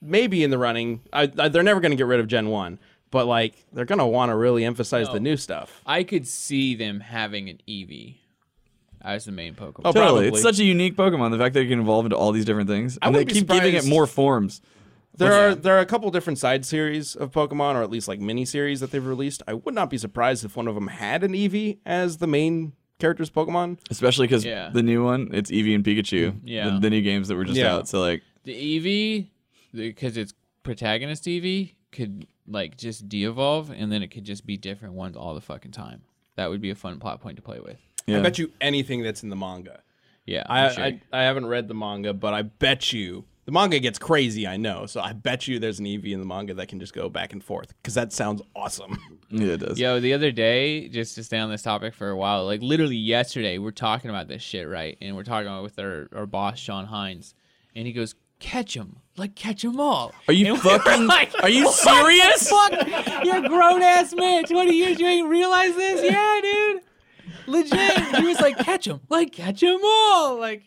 Speaker 2: maybe in the running. I, I, they're never going to get rid of Gen One, but like they're going to want to really emphasize the new stuff.
Speaker 3: I could see them having an Eevee as the main Pokemon.
Speaker 2: Oh,
Speaker 1: Totally,
Speaker 2: Probably.
Speaker 1: it's such a unique Pokemon. The fact that it can evolve into all these different things,
Speaker 2: I
Speaker 1: and they
Speaker 2: wouldn't
Speaker 1: keep giving it more forms.
Speaker 2: There are there are a couple different side series of Pokemon, or at least like mini series that they've released. I would not be surprised if one of them had an Eevee as the main character's Pokemon.
Speaker 1: Especially because
Speaker 3: Yeah.
Speaker 1: the new one, it's Eevee and Pikachu.
Speaker 3: Yeah.
Speaker 1: the, the new games that were just
Speaker 2: Yeah.
Speaker 1: out. So like,
Speaker 3: The Eevee, because it's protagonist Eevee, could like just de-evolve, and then it could just be different ones all the fucking time. That would be a fun plot point to play with.
Speaker 1: yeah,
Speaker 2: I bet you anything that's in the manga.
Speaker 3: Yeah,
Speaker 2: I,
Speaker 3: I'm sure.
Speaker 2: I I haven't read the manga, but I bet you the manga gets crazy. I know, so I bet you there's an Eevee in the manga that can just go back and forth because that sounds awesome.
Speaker 1: yeah, it does.
Speaker 3: Yo, the other day, just to stay on this topic for a while, like literally yesterday, we're talking about this shit, right? And we're talking about with our, our boss, Sean Hines, and he goes, "Catch 'em, like catch 'em all."
Speaker 1: Are you
Speaker 3: And
Speaker 1: fucking?
Speaker 3: like,
Speaker 1: are you serious?
Speaker 3: fuck? You're a grown ass man, 20 years, you ain't realize this? Yeah, dude. Legit. He was like, catch 'em, like catch 'em all. Like,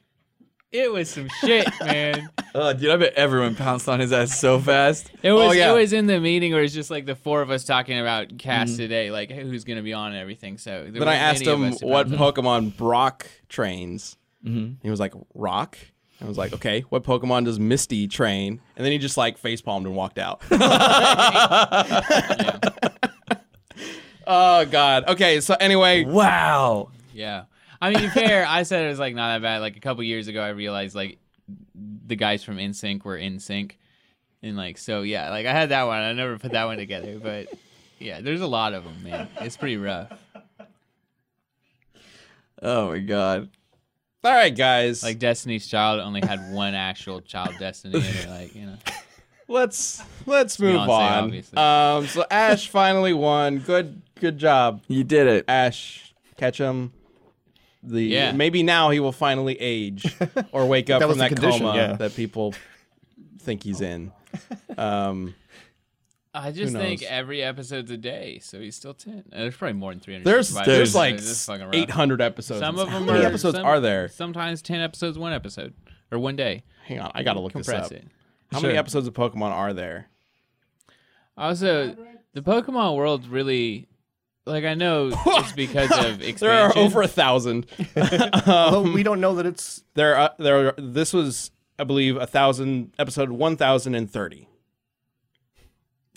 Speaker 3: It was some shit, man.
Speaker 1: Oh, dude, I bet everyone pounced on his ass so fast.
Speaker 3: It was oh,
Speaker 2: yeah.
Speaker 3: it was in the meeting where it's just like the four of us talking about cast mm-hmm. today, like who's gonna be on and everything. So
Speaker 2: Then I asked him what. Pokemon Brock trains. Mm-hmm. He was like, Rock? I was like, okay, what Pokemon does Misty train? And then he just like face palmed and walked out. oh, God. Okay, so anyway,
Speaker 1: Wow.
Speaker 3: Yeah. I mean, to be fair, I said it was like not that bad. Like a couple years ago, I realized like the guys from NSYNC were in sync, and like so yeah, like I had that one. I never put that one together, but yeah, there's a lot of them, man. It's pretty rough.
Speaker 1: Oh my god.
Speaker 2: All right, guys.
Speaker 3: Like Destiny's Child only had one actual child Destiny, and like you know.
Speaker 2: let's let's move
Speaker 3: Beyonce,
Speaker 2: on.
Speaker 3: obviously.
Speaker 2: Um, so Ash finally won. Good good job,
Speaker 1: You did it.
Speaker 2: Ash Ketchum. The
Speaker 3: Yeah.
Speaker 2: maybe now he will finally age or wake up
Speaker 4: That
Speaker 2: from that coma
Speaker 4: yeah.
Speaker 2: that people think he's in. Um,
Speaker 3: I just think every episode's a day, so he's still ten. Uh, There's probably more than 300.
Speaker 2: there's there's like
Speaker 3: It's just fucking rough.
Speaker 2: 800 episodes.
Speaker 3: Some of
Speaker 2: How
Speaker 3: them
Speaker 2: many
Speaker 3: are
Speaker 2: episodes
Speaker 3: some-
Speaker 2: are there?
Speaker 3: Sometimes ten episodes, one episode, or one day.
Speaker 2: Hang on, I gotta look this
Speaker 3: Compress
Speaker 2: up.
Speaker 3: it.
Speaker 2: How
Speaker 1: Sure.
Speaker 2: many episodes of Pokemon are there?
Speaker 3: Also, the Pokemon world really, like, I know it's because of expansion.
Speaker 2: There are over a thousand.
Speaker 4: Well, we don't know that it's.
Speaker 2: There, are, there. Are, this was, I believe, a thousand episode one thousand and thirty.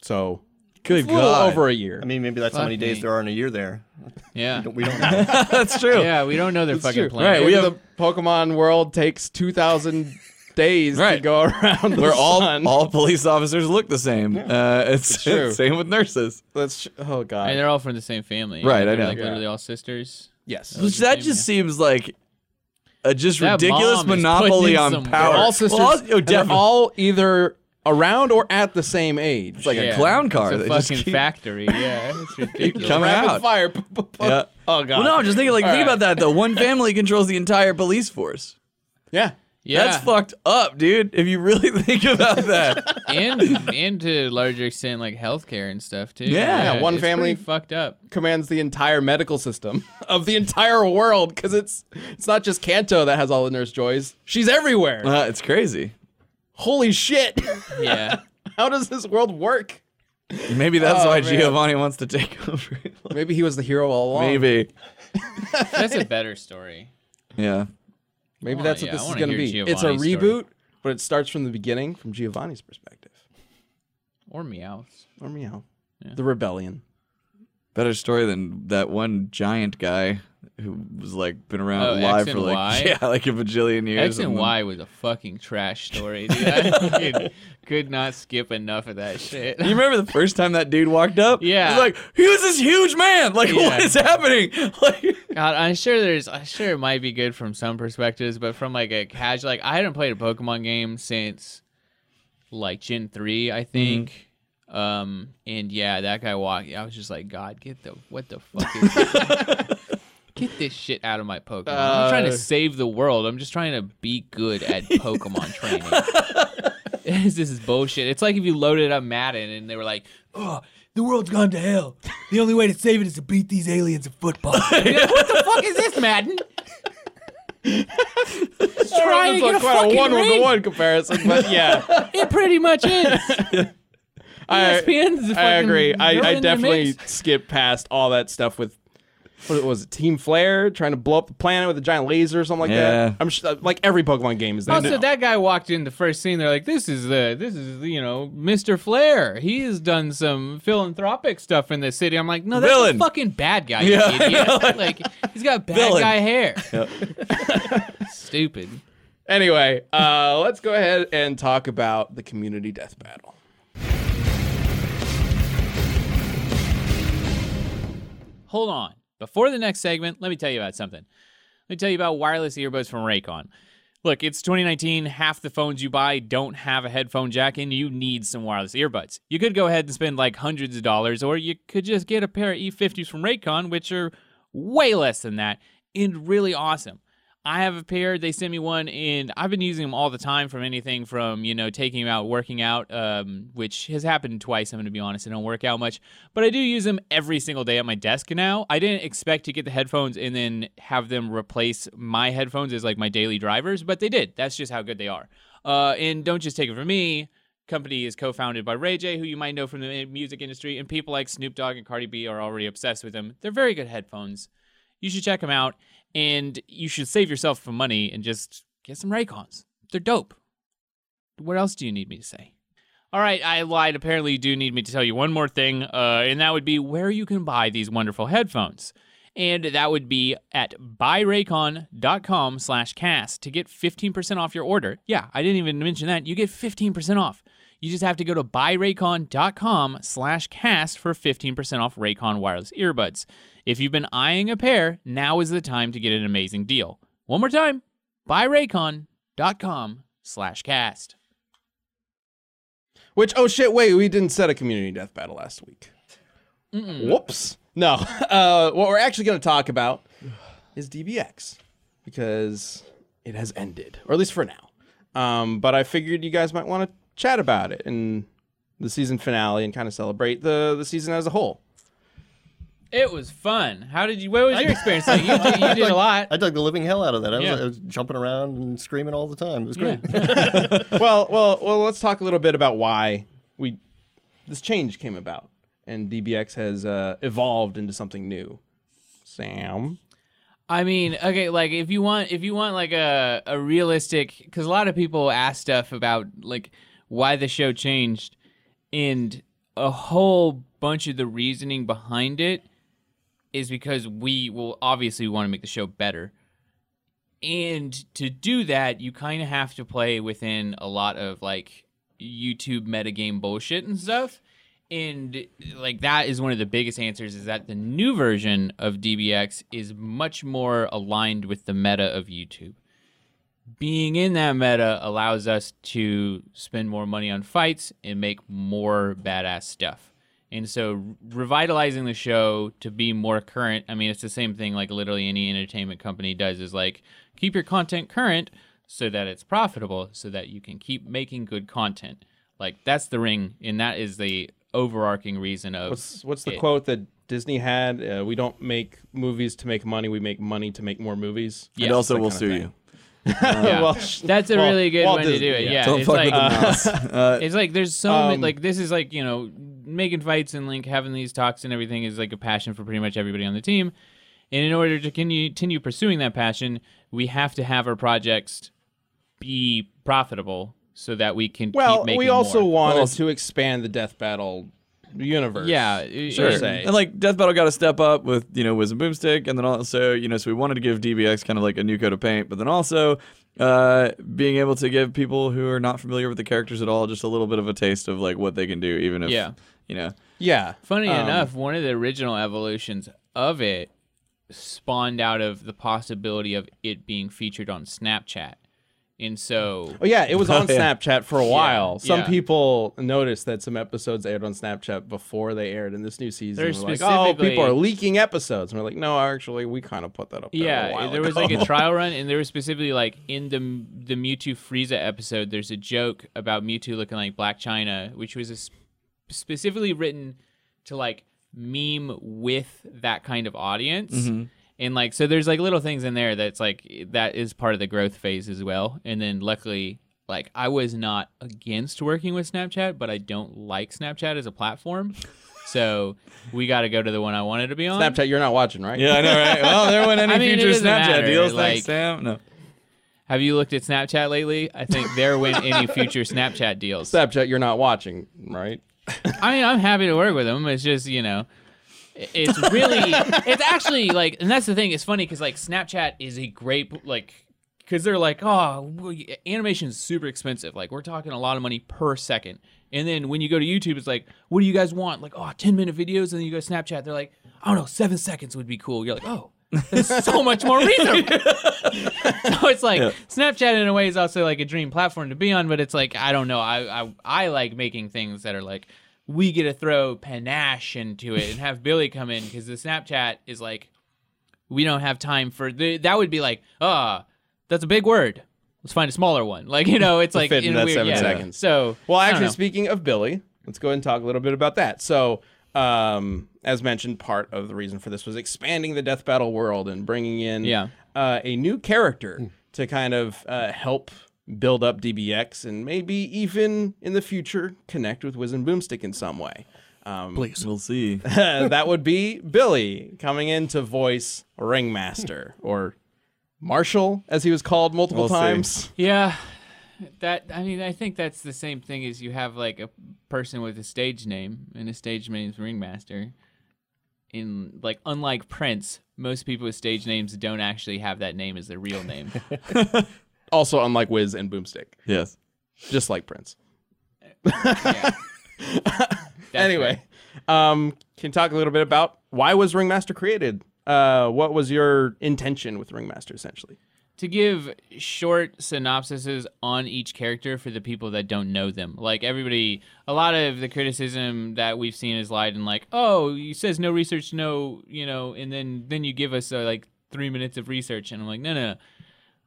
Speaker 2: So
Speaker 1: Good
Speaker 2: a little
Speaker 1: god.
Speaker 2: over a year.
Speaker 4: I mean, maybe that's how
Speaker 3: Fuck
Speaker 4: many days
Speaker 3: me.
Speaker 4: there are in a year there.
Speaker 3: yeah,
Speaker 4: We don't know.
Speaker 1: That's true.
Speaker 3: yeah. We don't know their
Speaker 2: It's
Speaker 3: fucking
Speaker 2: true.
Speaker 3: plan.
Speaker 1: Right,
Speaker 2: Maybe
Speaker 1: we have-
Speaker 2: the Pokemon world takes two thousand days to go around. The
Speaker 1: Where all
Speaker 2: sun.
Speaker 1: all police officers look the same. Uh, it's,
Speaker 2: It's true.
Speaker 1: same with nurses.
Speaker 2: Let's. Oh God.
Speaker 3: And they're all from the same family.
Speaker 1: Right, I know.
Speaker 3: Like
Speaker 2: Yeah.
Speaker 3: literally all sisters.
Speaker 2: yes.
Speaker 1: Which that
Speaker 3: same,
Speaker 1: just
Speaker 3: yeah.
Speaker 1: seems like a just
Speaker 3: That
Speaker 1: ridiculous monopoly on
Speaker 3: some
Speaker 1: power.
Speaker 3: work.
Speaker 2: All sisters.
Speaker 1: Well, oh,
Speaker 2: they're
Speaker 1: definitely.
Speaker 2: all either around or at the same age.
Speaker 1: It's like a
Speaker 3: Yeah.
Speaker 1: clown car.
Speaker 3: It's a
Speaker 1: They just
Speaker 3: fucking
Speaker 1: keep-
Speaker 3: factory. Yeah, it's ridiculous.
Speaker 1: Come
Speaker 2: rapid
Speaker 1: out.
Speaker 2: fire.
Speaker 1: Yeah.
Speaker 2: Oh God.
Speaker 1: Well, no, I'm just thinking. Like,
Speaker 2: All
Speaker 1: think
Speaker 2: right.
Speaker 1: about that. though. one family controls the entire police force.
Speaker 2: Yeah.
Speaker 3: yeah,
Speaker 1: That's fucked up, dude. If you really think about that.
Speaker 3: and and to a larger extent, like healthcare and stuff too.
Speaker 1: Yeah,
Speaker 2: one
Speaker 3: it's
Speaker 2: family-
Speaker 3: pretty fucked up.
Speaker 2: commands the entire medical system of the entire world because it's it's not just Kanto that has all the nurse joys. She's everywhere.
Speaker 1: Uh, it's crazy.
Speaker 2: Holy shit!
Speaker 3: Yeah.
Speaker 2: How does this world work?
Speaker 1: Maybe that's
Speaker 2: Oh,
Speaker 1: why
Speaker 2: man.
Speaker 1: Giovanni wants to take over.
Speaker 2: Maybe he was the hero all along.
Speaker 1: Maybe.
Speaker 3: That's a better story.
Speaker 1: Yeah.
Speaker 2: Maybe
Speaker 3: Oh,
Speaker 2: that's what
Speaker 3: I
Speaker 2: this is going to
Speaker 3: hear
Speaker 2: be. It's a reboot,
Speaker 3: story.
Speaker 2: but it starts from the beginning, from Giovanni's perspective.
Speaker 3: Or Meowth.
Speaker 2: Or meow.
Speaker 3: Yeah.
Speaker 2: The rebellion.
Speaker 1: Better story than that one giant guy who was like been around
Speaker 3: Oh,
Speaker 1: alive for like
Speaker 3: Y?
Speaker 1: yeah, like a bajillion years.
Speaker 3: X and
Speaker 1: then-
Speaker 3: Y was a fucking trash story, dude. I could not skip enough of that shit.
Speaker 1: You remember the first time that dude walked up?
Speaker 3: Yeah.
Speaker 1: Like he was this huge man. Like
Speaker 3: Yeah.
Speaker 1: what is happening? Like
Speaker 3: God, I'm sure there's, I'm sure it might be good from some perspectives, but from like a casual, like I hadn't played a Pokemon game since like Gen three, I think. Um, and yeah, that guy walked. I was just like, God, get the what the fuck is? Get this shit out of my Pokemon. I'm trying
Speaker 2: Uh,
Speaker 3: to save the world. I'm just trying to be good at Pokemon training. this is bullshit. It's like if you loaded up Madden and they were like, "Oh, the world's gone to hell. The only way to save it is to beat these aliens at football." Like, what the fuck is this, Madden? it's trying to get a
Speaker 2: quite
Speaker 3: fucking
Speaker 2: one
Speaker 3: ring.
Speaker 2: to one comparison, but yeah,
Speaker 3: It pretty much is.
Speaker 2: I, I agree. I, I definitely skipped past all that stuff with what was it, Team Flare trying to blow up the planet with a giant laser or something like
Speaker 1: Yeah.
Speaker 2: that. I'm sh- like every Pokemon game is that.
Speaker 3: Also,
Speaker 2: now.
Speaker 3: that guy walked in the first scene. They're like, "This is the, this is you know, Mr. Flair. He has done some philanthropic stuff in the city." I'm like, "No, that's
Speaker 1: Villain.
Speaker 3: a fucking bad guy, you
Speaker 1: Yeah,
Speaker 3: idiot.
Speaker 1: know.
Speaker 3: like, he's got bad
Speaker 1: Villain.
Speaker 3: guy hair. Stupid.
Speaker 2: Anyway, uh, let's go ahead and talk about the community death battle.
Speaker 3: Hold on. Before the next segment, let me tell you about something. Let me tell you about wireless earbuds from Raycon. Look, it's 2019. Half the phones you buy don't have a headphone jack, and you need some wireless earbuds. You could go ahead and spend like hundreds of dollars, or you could just get a pair of E50s from Raycon, which are way less than that and really awesome. I have a pair. They sent me one, and I've been using them all the time. From anything from you know taking them out, working out, um, which has happened twice. I'm going to be honest. I don't work out much, but I do use them every single day at my desk now. I didn't expect to get the headphones and then have them replace my headphones as like my daily drivers, but they did. That's just how good they are. Uh, and don't just take it from me. Company is co-founded by Ray J, who you might know from the music industry, and people like Snoop Dogg and Cardi B are already obsessed with them. They're very good headphones. You should check them out, and you should save yourself some money and just get some Raycons. They're dope. What else do you need me to say? All right, I lied. Apparently, you do need me to tell you one more thing, uh, and that would be where you can buy these wonderful headphones. And that would be at buyraycon.com slash cast to get 15% off your order. Yeah, I didn't even mention that. You get 15% off. You just have to go to buyraycon.com slash cast for 15% off Raycon wireless earbuds. If you've been eyeing a pair, now is the time to get an amazing deal. One more time, buyraycon.com slash cast.
Speaker 2: Which oh shit, wait, we didn't set a community death battle last week. Whoops. No. Uh, what we're actually going to talk about is DBX because it has ended, or at least for now. Um, but I figured you guys might want to chat about it in the season finale and kind of celebrate the the season as a whole.
Speaker 3: It was fun. How did you? What was your experience like? You did, you did a lot.
Speaker 4: I dug the living hell out of that. I was, I was jumping around and screaming all the time. It was great.
Speaker 2: well, well, well. Let's talk a little bit about why we this change came about and DBX has uh, evolved into something new. Sam,
Speaker 3: I mean, okay, like if you want, if you want like a a realistic, because a lot of people ask stuff about like why the show changed, and a whole bunch of the reasoning behind it is because we will obviously want to make the show better. And to do that, you kind of have to play within a lot of like YouTube metagame bullshit and stuff. And like that is one of the biggest answers is that the new version of DBX is much more aligned with the meta of YouTube. Being in that meta allows us to spend more money on fights and make more badass stuff. And so revitalizing the show to be more current, I mean it's the same thing like literally any entertainment company does is like keep your content current so that it's profitable so that you can keep making good content. Like that's the ring and that is the overarching reason of
Speaker 2: what's what's the
Speaker 3: it.
Speaker 2: quote that Disney had? Uh, we don't make movies to make money. We make money to make more movies.
Speaker 1: and also, we'll sue you.
Speaker 3: Yeah.
Speaker 2: well,
Speaker 3: That's a
Speaker 2: well,
Speaker 3: really good
Speaker 2: Walt
Speaker 3: one to do it. Yeah,
Speaker 1: Don't
Speaker 3: it's
Speaker 1: fuck
Speaker 3: like
Speaker 1: with the mouse. Uh,
Speaker 3: it's like there's so
Speaker 2: Um,
Speaker 3: many like this is like you know making fights and like having these talks and everything is like a passion for pretty much everybody on the team. And in order to continue, continue pursuing that passion, we have to have our projects be profitable so that we can
Speaker 2: well,
Speaker 3: keep making
Speaker 2: we also
Speaker 3: more.
Speaker 2: wanted
Speaker 1: Well,
Speaker 2: to expand the Death Battle universe.
Speaker 3: yeah,
Speaker 2: Sure. say.
Speaker 1: And like Death Battle got to step up with you know Wiz and Boomstick, and then also you know so we wanted to give DBX kind of like a new coat of paint, but then also uh, being able to give people who are not familiar with the characters at all just a little bit of a taste of like what they can do, even if
Speaker 3: Yeah.
Speaker 1: you know
Speaker 2: yeah.
Speaker 3: Funny
Speaker 2: Um,
Speaker 3: enough, one of the original evolutions of it spawned out of the possibility of it being featured on Snapchat. And so
Speaker 2: Oh yeah, it was on
Speaker 1: yeah.
Speaker 2: Snapchat for a while. Some
Speaker 3: yeah.
Speaker 2: people noticed that some episodes aired on Snapchat before they aired in this new season.
Speaker 3: They're
Speaker 2: We're like, oh, people are leaking episodes, and we're like, no, actually, we kind of put that up. There a
Speaker 3: Yeah,
Speaker 2: while
Speaker 3: there was
Speaker 2: ago.
Speaker 3: like a trial run, and there was specifically like in the the Mewtwo Frieza episode. There's a joke about Mewtwo looking like Blac Chyna, which was a sp- specifically written to like meme with that kind of audience. Mm-hmm. And like, so there's like little things in there that's like that is part of the growth phase as well. And then luckily, like I was not against working with Snapchat, but I don't like Snapchat as a platform. So we got to go to the one I wanted to be on.
Speaker 2: Snapchat. You're not watching, right?
Speaker 1: yeah I know right. Well, there went any
Speaker 3: I mean,
Speaker 1: future Snapchat
Speaker 3: matter,
Speaker 1: deals.
Speaker 3: like-
Speaker 1: Thanks, Sam. No.
Speaker 3: Have you looked at Snapchat lately? I think there went any future Snapchat deals.
Speaker 2: Snapchat. You're not watching, right?
Speaker 3: I mean, I'm happy to work with them. It's just you know, i- it's really, it's actually like, and that's the thing. It's funny because like Snapchat is a great like, because they're like, oh, animation is super expensive. Like we're talking a lot of money per second. And then when you go to YouTube, it's like, what do you guys want? Like, oh, 10 minute videos. And then you go to Snapchat, they're like, I don't know, seven seconds would be cool. You're like, oh, that's so much more reasonable. so it's like Snapchat in a way is also like a dream platform to be on, but it's like I don't know. I I, I like making things that are like we get to throw panache into it and have Billy come in because the Snapchat is like we don't have time for the, that would be like ah that's a big word. Let's find a smaller one. Like you know, it's like
Speaker 2: in
Speaker 3: in
Speaker 2: that
Speaker 3: weird,
Speaker 2: seven
Speaker 3: yeah.
Speaker 2: seconds.
Speaker 3: So
Speaker 2: Well, actually, speaking of Billy, let's go ahead and talk a little bit about that. So, um, as mentioned, part of the reason for this was expanding the Death Battle world and bringing in
Speaker 3: Yeah.
Speaker 2: uh, a new character to kind of uh, help build up DBX and maybe even in the future connect with Wiz and Boomstick in some way. Um,
Speaker 4: Please.
Speaker 1: We'll see.
Speaker 2: that would be Billy coming in to voice Ringmaster or Marshall, as he was called multiple
Speaker 1: We'll see.
Speaker 2: times.
Speaker 3: Yeah. That I mean, I think that's the same thing as you have like a person with a stage name, and a stage name's Ringmaster. In like, unlike Prince, most people with stage names don't actually have that name as their real name.
Speaker 2: Also, unlike Wiz and Boomstick,
Speaker 1: Yes.
Speaker 2: just like Prince.
Speaker 3: Yeah.
Speaker 2: Anyway, um, can you talk a little bit about why was Ringmaster created? Uh, what was your intention with Ringmaster, essentially?
Speaker 3: to give short synopsises on each character for the people that don't know them. Like everybody, a lot of the criticism that we've seen is lied in like, oh, he says no research, no, you know, and then then you give us uh, like three minutes of research, and I'm like, no, no. no.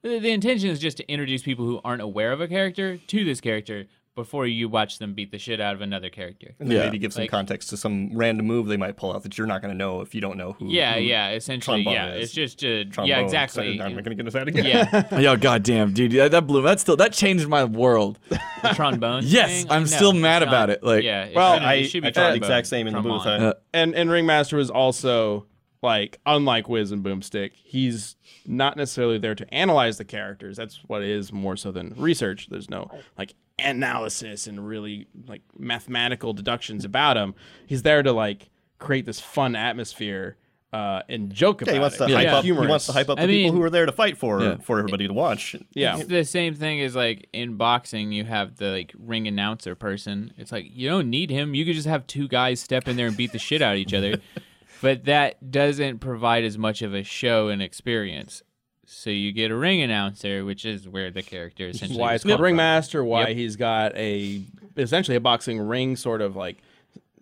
Speaker 3: The, the intention is just to introduce people who aren't aware of a character to this character before you watch them beat the shit out of another character.
Speaker 4: And then
Speaker 1: Yeah.
Speaker 4: maybe give some
Speaker 3: Like-
Speaker 4: context to some random move they might pull out that you're not going to know if you don't know who.
Speaker 3: Yeah,
Speaker 4: who
Speaker 3: yeah, essentially,
Speaker 4: trombone
Speaker 3: yeah.
Speaker 4: is.
Speaker 3: It's just, uh,
Speaker 4: trombone-
Speaker 3: yeah, exactly.
Speaker 4: I'm not going to get into that again.
Speaker 3: Yeah,
Speaker 1: Yo, goddamn, dude, that, that blew. That still that changed my world.
Speaker 3: the trombone.
Speaker 1: Yes,
Speaker 3: thing,
Speaker 1: I'm
Speaker 3: no,
Speaker 1: still mad
Speaker 3: not.
Speaker 1: about it, like-
Speaker 3: yeah,
Speaker 2: Well,
Speaker 3: should-
Speaker 4: I,
Speaker 3: should be
Speaker 4: I tried the exact same in the booth.
Speaker 1: Uh,
Speaker 2: And and Ringmaster was also like unlike Wiz and Boomstick, he's not necessarily there to analyze the characters. That's what it is more so than research. There's no like analysis and really like mathematical deductions about him. He's there to like create this fun atmosphere uh, and joke
Speaker 4: yeah,
Speaker 2: about
Speaker 4: he wants to
Speaker 2: it.
Speaker 4: hype
Speaker 2: Like,
Speaker 4: up. He wants to hype up the
Speaker 3: I
Speaker 4: people
Speaker 3: mean-
Speaker 4: who are there to fight for
Speaker 1: Yeah.
Speaker 4: for everybody to watch.
Speaker 2: Yeah.
Speaker 3: It's the same thing as like in boxing, you have the like ring announcer person. It's like you don't need him. You could just have two guys step in there and beat the shit out of each other. But that doesn't provide as much of a show and experience. So you get a ring announcer, which is where the character essentially.
Speaker 2: why it's called
Speaker 3: from.
Speaker 2: Ringmaster, why
Speaker 3: Yep.
Speaker 2: he's got a essentially a boxing ring, sort of like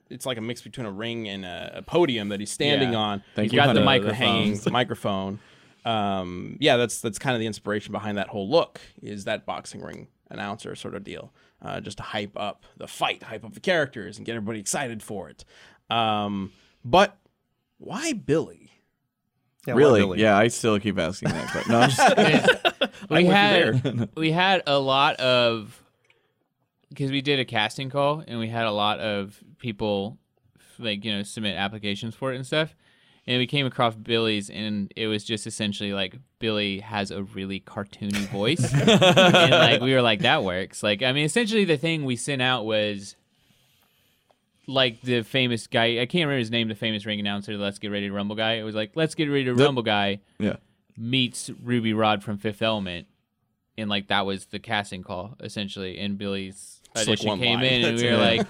Speaker 2: it's like a mix between a ring and a, a podium that he's standing
Speaker 3: Yeah.
Speaker 2: on.
Speaker 1: Thank
Speaker 2: He's
Speaker 1: you
Speaker 2: got
Speaker 1: for
Speaker 2: the,
Speaker 1: the-
Speaker 2: hanging microphone. Um, yeah, that's that's kind of the inspiration behind that whole look. Is that boxing ring announcer sort of deal, uh, just to hype up the fight, hype up the characters, and get everybody excited for it. Um, but why Billy?
Speaker 4: Yeah, why
Speaker 1: really?
Speaker 4: Billy?
Speaker 1: Yeah, I still keep asking that. But no, I'm just,
Speaker 3: we had we had a lot of because we did a casting call and we had a lot of people like you know submit applications for it and stuff and we came across billy's and it was just essentially like billy has a really cartoony voice and like we were like that works like i mean essentially the thing we sent out was like the famous guy i can't remember his name the famous ring announcer the let's get ready to rumble guy it was like let's get ready to rumble guy
Speaker 1: yeah.
Speaker 3: meets Ruby Rhod from Fifth Element, and like that was the casting call essentially. And Billy's
Speaker 2: Just, like,
Speaker 3: audition
Speaker 2: one
Speaker 3: came
Speaker 2: line.
Speaker 3: in, and
Speaker 2: That's
Speaker 3: we were
Speaker 1: it.
Speaker 3: like,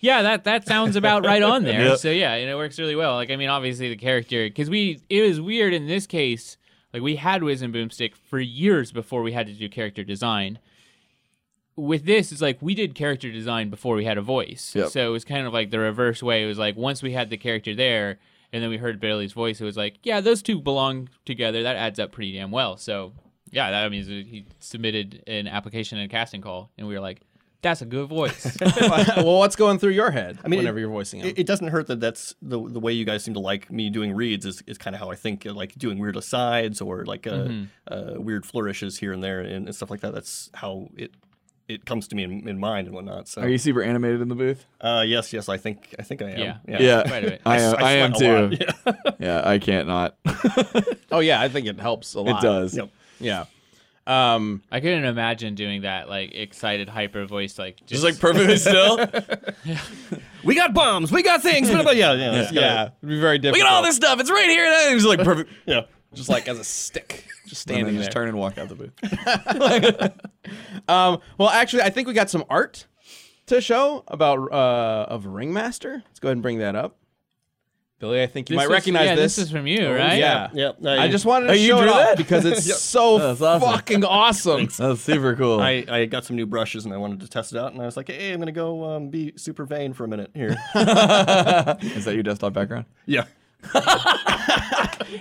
Speaker 3: "Yeah, that that sounds about right on there."
Speaker 1: Yep.
Speaker 3: So yeah, and it works really well. Like I mean, obviously the character because we it was weird in this case. Like we had Wiz and Boomstick for years before we had to do character design. With this, it's like we did character design before we had a voice.
Speaker 1: Yep.
Speaker 3: So it was kind of like the reverse way. It was like once we had the character there, and then we heard Bailey's voice, it was like, yeah, those two belong together. That adds up pretty damn well. So yeah, that means he submitted an application and a casting call, and we were like, that's a good voice.
Speaker 2: well, what's going through your head
Speaker 4: I mean,
Speaker 2: whenever
Speaker 4: it-
Speaker 2: you're voicing him?
Speaker 4: It, it doesn't hurt that that's the the way you guys seem to like me doing reads is, is kind of how I think uh, like doing weird asides or like uh, uh, weird flourishes here and there and, and stuff like that. That's how it it comes to me in, in mind and whatnot. So
Speaker 1: Are you super animated in the booth?
Speaker 4: uh, yes, yes, I think I think I am.
Speaker 3: Yeah.
Speaker 1: Yeah,
Speaker 3: Quite a bit.
Speaker 1: I am.
Speaker 4: s-
Speaker 1: I, am too.
Speaker 4: Yeah.
Speaker 1: Yeah, I can't not.
Speaker 2: oh yeah, I think it helps a lot.
Speaker 1: it does.
Speaker 4: Yep.
Speaker 2: Yeah. Um,
Speaker 3: I couldn't imagine doing that, like excited hyper voice, like just,
Speaker 1: Just like perfectly still. yeah.
Speaker 4: We got bombs. We got things. blah, blah, yeah, yeah, it's gotta-
Speaker 2: yeah, it'd be very
Speaker 1: Look
Speaker 2: difficult.
Speaker 1: at all this stuff. It's right here. And it's like perfect.
Speaker 4: yeah.
Speaker 2: Just like as a stick, just
Speaker 1: And then
Speaker 2: standing
Speaker 1: just
Speaker 2: there.
Speaker 1: turn and walk out the booth.
Speaker 2: Um, well, actually, I think we got some art to show about uh, of Ringmaster. Let's go ahead and bring that up. Billy, I think you
Speaker 3: This
Speaker 2: might
Speaker 3: is-
Speaker 2: recognize
Speaker 3: yeah,
Speaker 2: this.
Speaker 3: this is from you, right?
Speaker 2: Yeah.
Speaker 4: Yeah.
Speaker 2: I just wanted to
Speaker 1: Oh, you
Speaker 2: show it
Speaker 1: drew
Speaker 2: off
Speaker 1: that?
Speaker 2: because it's so
Speaker 1: That's awesome.
Speaker 2: fucking awesome.
Speaker 1: That's super cool.
Speaker 4: I, I got some new brushes and I wanted to test it out and I was like, hey, I'm gonna go um, be super vain for a minute here.
Speaker 1: Is that your desktop background?
Speaker 4: yeah.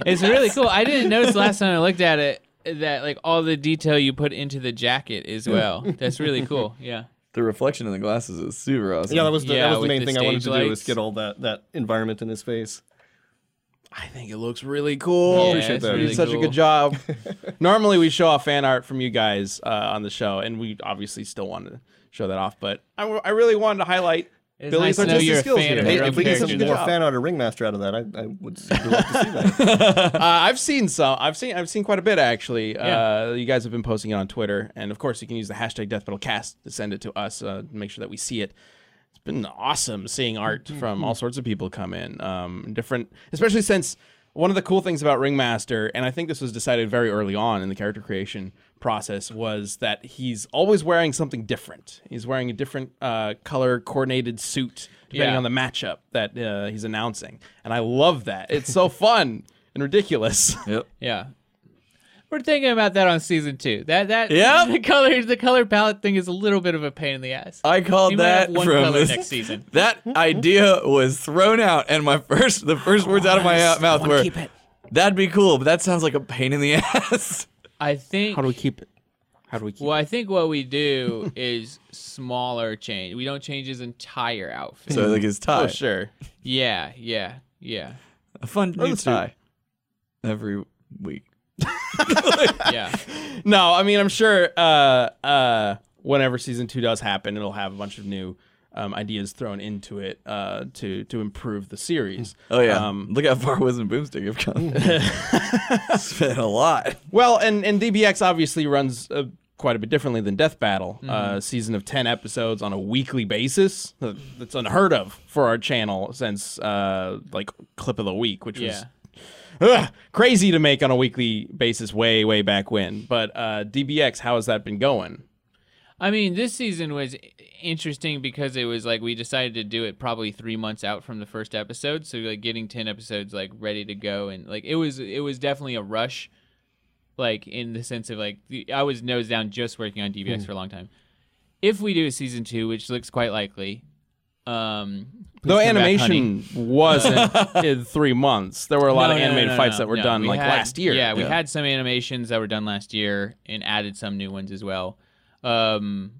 Speaker 3: It's really cool. I didn't notice last time I looked at it that like all the detail you put into the jacket as well. That's really cool. Yeah.
Speaker 1: The reflection in the glasses is super awesome.
Speaker 4: Yeah, that was the,
Speaker 3: Yeah,
Speaker 4: that was the
Speaker 3: with
Speaker 4: main
Speaker 3: the
Speaker 4: thing I wanted to
Speaker 3: stage
Speaker 4: do is
Speaker 3: lights.
Speaker 4: get all that that environment in his face.
Speaker 2: I think it looks really cool.
Speaker 3: Yeah,
Speaker 2: Appreciate
Speaker 3: it's
Speaker 2: that.
Speaker 3: really
Speaker 2: you did such a
Speaker 3: cool.
Speaker 2: good job. Normally we show off fan art from you guys uh, on the show, and we obviously still want to show that off. But I, w- I really wanted to highlight
Speaker 3: It's
Speaker 2: Billy's
Speaker 3: nice
Speaker 2: artistic
Speaker 3: you're a
Speaker 2: skills
Speaker 3: fan
Speaker 2: here.
Speaker 3: of
Speaker 4: Hey, if we get some more fan art of Ringmaster out of that, I, I would love to see that.
Speaker 2: uh, I've seen some. I've seen. I've seen quite a bit actually. Uh, you guys have been posting it on Twitter, and of course, you can use the hashtag DeathBattleCast to send it to us. Uh, to make sure that we see it. It's been awesome seeing art from all sorts of people come in. Um, different, especially since one of the cool things about Ringmaster, and I think this was decided very early on in the character creation process, was that he's always wearing something different. He's wearing a different uh, color coordinated suit depending
Speaker 3: Yeah.
Speaker 2: on the matchup that uh, he's announcing, and I love that. It's so fun and ridiculous.
Speaker 1: Yep.
Speaker 3: Yeah. We're thinking about that on season two. That that
Speaker 1: Yep.
Speaker 3: the color the color palette thing is a little bit of a pain in the ass.
Speaker 1: I called
Speaker 3: We
Speaker 1: that
Speaker 3: one
Speaker 1: from
Speaker 3: color
Speaker 1: this-
Speaker 3: next season.
Speaker 1: That idea was thrown out, and my first, the first words out of my mouth were, "That'd be cool," but that sounds like a pain in the ass.
Speaker 3: I think
Speaker 2: How do we keep it? How do we keep
Speaker 3: well, I think what we do is smaller change. We don't change his entire outfit.
Speaker 1: so like his
Speaker 2: it?
Speaker 1: tie,
Speaker 2: Oh, sure.
Speaker 3: yeah, yeah, yeah,
Speaker 1: a fun new
Speaker 2: the
Speaker 1: tie every week.
Speaker 3: yeah.
Speaker 2: No, I mean, I'm sure uh, uh, whenever season two does happen, it'll have a bunch of new um, ideas thrown into it uh, to to improve the series.
Speaker 1: Oh yeah,
Speaker 2: Um,
Speaker 1: look how far Wiz and Boomstick have come. it's been a lot.
Speaker 2: Well, and and DBX obviously runs uh, quite a bit differently than Death Battle. Uh, season of ten episodes on a weekly basis. That's unheard of for our channel since uh, like clip of the week, which was ugh, crazy to make on a weekly basis way way back when. But uh, DBX, how has that been going?
Speaker 3: I mean, this season was interesting because it was like we decided to do it probably three months out from the first episode, so like getting ten episodes like ready to go, and like it was it was definitely a rush, like in the sense of like the, I was nose down just working on DBX for a long time. If we do a season two, which looks quite likely, um,
Speaker 2: Though
Speaker 3: come back,
Speaker 2: animation wasn't in three months, there were a lot
Speaker 3: No,
Speaker 2: of
Speaker 3: no, no,
Speaker 2: animated
Speaker 3: no,
Speaker 2: fights that were done
Speaker 3: We
Speaker 2: like
Speaker 3: had-
Speaker 2: last year.
Speaker 3: Yeah, we
Speaker 1: Yeah.
Speaker 3: had some animations that were done last year and added some new ones as well. Um,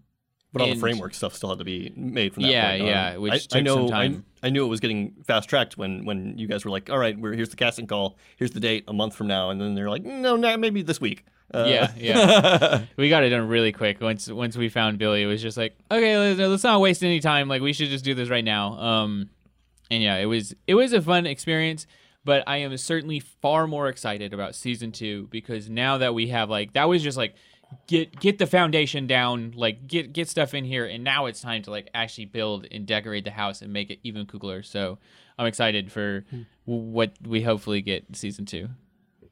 Speaker 4: But all the framework stuff still had to be made from that
Speaker 3: Yeah,
Speaker 4: point on.
Speaker 3: yeah, which
Speaker 4: I, I know. I, I knew it was getting fast tracked when when you guys were like, "All right, we're here's the casting call, here's the date, a month from now," and then they're like, "No, no, maybe this week." Uh,
Speaker 3: yeah, yeah. we got it done really quick. Once once we found Billy, it was just like, okay, let's, let's not waste any time. Like we should just do this right now. Um, and yeah, it was it was a fun experience. But I am certainly far more excited about season two because now that we have like that was just like get get the foundation down, like get get stuff in here, and now it's time to like actually build and decorate the house and make it even cooler. So I'm excited for what we hopefully get season two.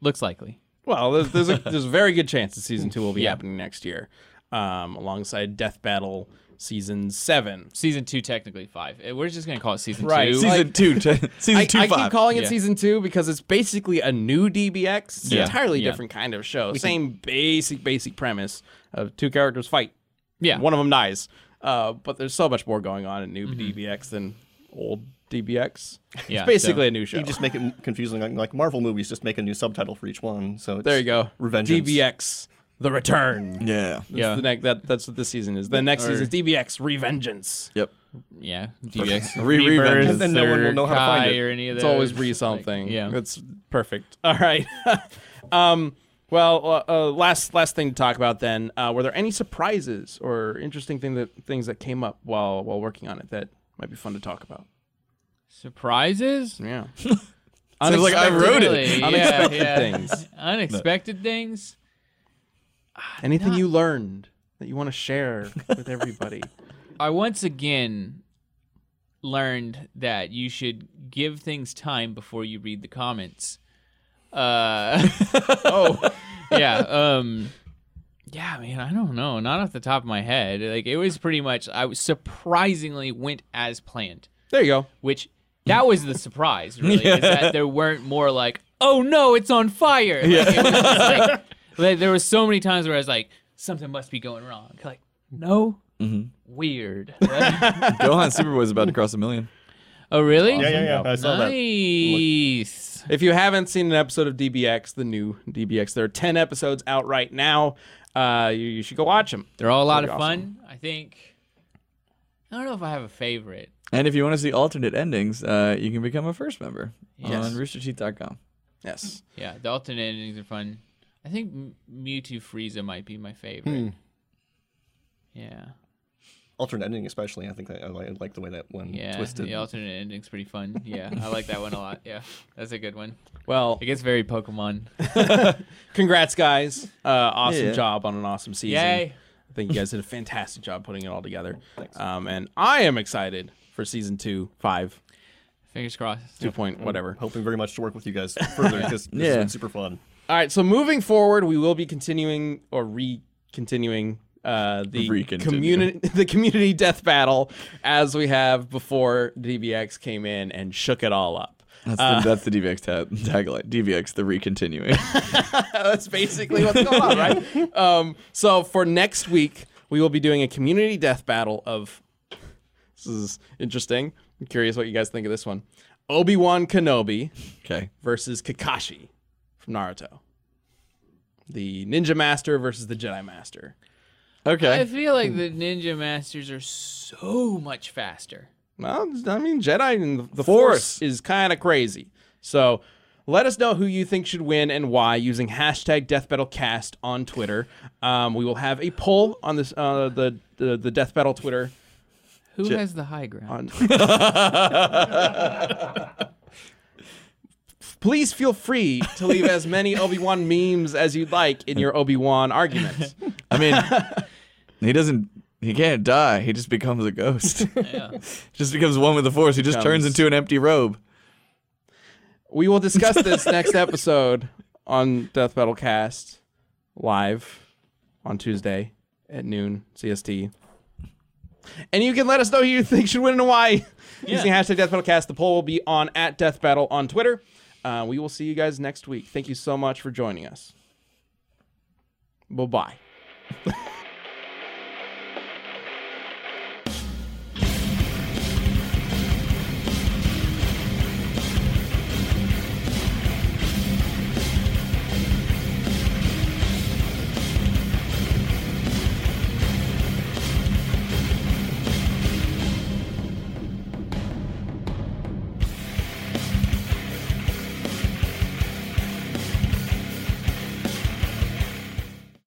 Speaker 3: Looks likely.
Speaker 2: Well, there's there's a, there's a very good chance that season two will be
Speaker 3: Yeah.
Speaker 2: happening next year, um, alongside Death Battle season seven.
Speaker 3: season two technically five. Uh, We're just gonna call it season
Speaker 2: Right.
Speaker 3: two.
Speaker 1: Season two, t- season
Speaker 2: I,
Speaker 1: two,
Speaker 2: I
Speaker 1: five.
Speaker 2: keep calling it
Speaker 3: Yeah.
Speaker 2: season two because it's basically a new DBX. It's
Speaker 3: Yeah.
Speaker 2: an entirely
Speaker 3: Yeah.
Speaker 2: different kind of show. Same basic basic premise of two characters fight.
Speaker 3: yeah,
Speaker 2: One of them dies. Uh, but there's so much more going on in new
Speaker 3: Mm-hmm.
Speaker 2: DBX than old DBX.
Speaker 3: Yeah,
Speaker 2: it's basically
Speaker 3: so-
Speaker 2: a new show.
Speaker 4: You just make it confusing. Like, like Marvel movies, just make a new subtitle for each one. So it's
Speaker 2: there you go.
Speaker 4: Revengeance.
Speaker 2: DBX, the return.
Speaker 1: yeah.
Speaker 3: yeah,
Speaker 2: The next, that, that's what this season is. The next
Speaker 3: Or-
Speaker 2: season is DBX Revengeance.
Speaker 1: Yep.
Speaker 3: yeah. DBX
Speaker 1: Re-
Speaker 3: Rebirth
Speaker 1: Revengeance.
Speaker 4: And then no one will
Speaker 3: or
Speaker 4: know how to find
Speaker 3: Kai
Speaker 4: it.
Speaker 3: or any of
Speaker 2: It's
Speaker 3: those.
Speaker 2: always re
Speaker 3: Like,
Speaker 2: something.
Speaker 3: yeah,
Speaker 2: It's perfect. All right. um, well, uh, uh, last last thing to talk about then. Uh, were there any surprises or interesting thing that things that came up while while working on it that might be fun to talk about?
Speaker 3: surprises.
Speaker 2: Yeah.
Speaker 1: Sounds like I wrote it.
Speaker 3: Really, yeah,
Speaker 2: Unexpected
Speaker 3: yeah.
Speaker 2: things.
Speaker 3: Unexpected things.
Speaker 2: Anything you learned that you want to share with everybody?
Speaker 3: I once again learned that you should give things time before you read the comments. Uh, oh, yeah. Um, yeah, man. I don't know. Not off the top of my head. Like it was pretty much. I was surprisingly went as planned,
Speaker 2: there you go.
Speaker 3: which that was the surprise. Really, is that there weren't more like, oh no, it's on fire. Like, it was just like, like, there was so many times where I was like, something must be going wrong. Like, no, weird.
Speaker 1: Gohan Superboy's about to cross a million.
Speaker 3: oh really?
Speaker 4: Yeah, yeah, yeah. I saw that.
Speaker 3: Nice. Yes.
Speaker 2: If you haven't seen an episode of DBX, the new DBX, there are 10 episodes out right now. Uh, you, you should go watch them.
Speaker 3: They're all a lot of
Speaker 2: Pretty awesome.
Speaker 3: fun. I think. I don't know if I have a favorite.
Speaker 1: And if you want to see alternate endings, uh, you can become a first member
Speaker 3: Yes.
Speaker 1: on roosterteeth.com.
Speaker 2: Yes.
Speaker 3: Yeah, the alternate endings are fun. I think M- Mewtwo Frieza might be my favorite.
Speaker 2: Hmm.
Speaker 3: Yeah,
Speaker 4: Alternate ending, especially. I think I, I like, the way that one
Speaker 3: yeah.
Speaker 4: twisted.
Speaker 3: The alternate ending's pretty fun. Yeah, I like that one a lot. Yeah, that's a good one.
Speaker 2: Well,
Speaker 3: It gets very Pokemon.
Speaker 2: congrats, guys. Uh, awesome
Speaker 1: Yeah.
Speaker 2: job on an awesome season.
Speaker 3: Yay!
Speaker 2: I think you guys did a fantastic job putting it all together. Um, and I am excited for season two, five,
Speaker 3: Fingers crossed.
Speaker 2: two point, whatever.
Speaker 4: Hoping very much to work with you guys further because this
Speaker 1: Yeah.
Speaker 4: has been super fun.
Speaker 2: All right, so moving forward, we will be continuing or re-continuing uh, the community the community death battle as we have before DBX came in and shook it all up.
Speaker 1: That's,
Speaker 2: Uh,
Speaker 1: the, that's the DBX tag, tagline. DBX, the recontinuing.
Speaker 2: That's basically what's going on, right? Um, so for next week, we will be doing a community death battle of. This is interesting. I'm curious what you guys think of this one. Obi Wan Kenobi
Speaker 1: okay.
Speaker 2: versus Kakashi from Naruto. The Ninja Master versus the Jedi Master.
Speaker 1: Okay.
Speaker 3: I feel like the Ninja Masters are so much faster.
Speaker 2: Well, I mean, Jedi and the
Speaker 1: Force.
Speaker 2: Force is kind of crazy. So let us know who you think should win and why using hashtag Death Battle Cast on Twitter. Um, we will have a poll on this uh, the, the the Death Battle Twitter.
Speaker 3: Who
Speaker 1: Je-
Speaker 3: has the high ground?
Speaker 2: On Please feel free to leave as many Obi Wan memes as you'd like in your Obi Wan arguments.
Speaker 1: I mean, he doesn't. He can't die. He just becomes a ghost.
Speaker 3: yeah.
Speaker 1: just becomes one with the Force. He just turns into an empty robe.
Speaker 2: We will discuss this next episode on Death Battle Cast live on Tuesday at noon CST. And you can let us know who you think should win and why using hashtag Death Battle Cast. The poll will be on at Death Battle on Twitter. Uh, we will see you guys next week. Thank you so much for joining us. Bye bye.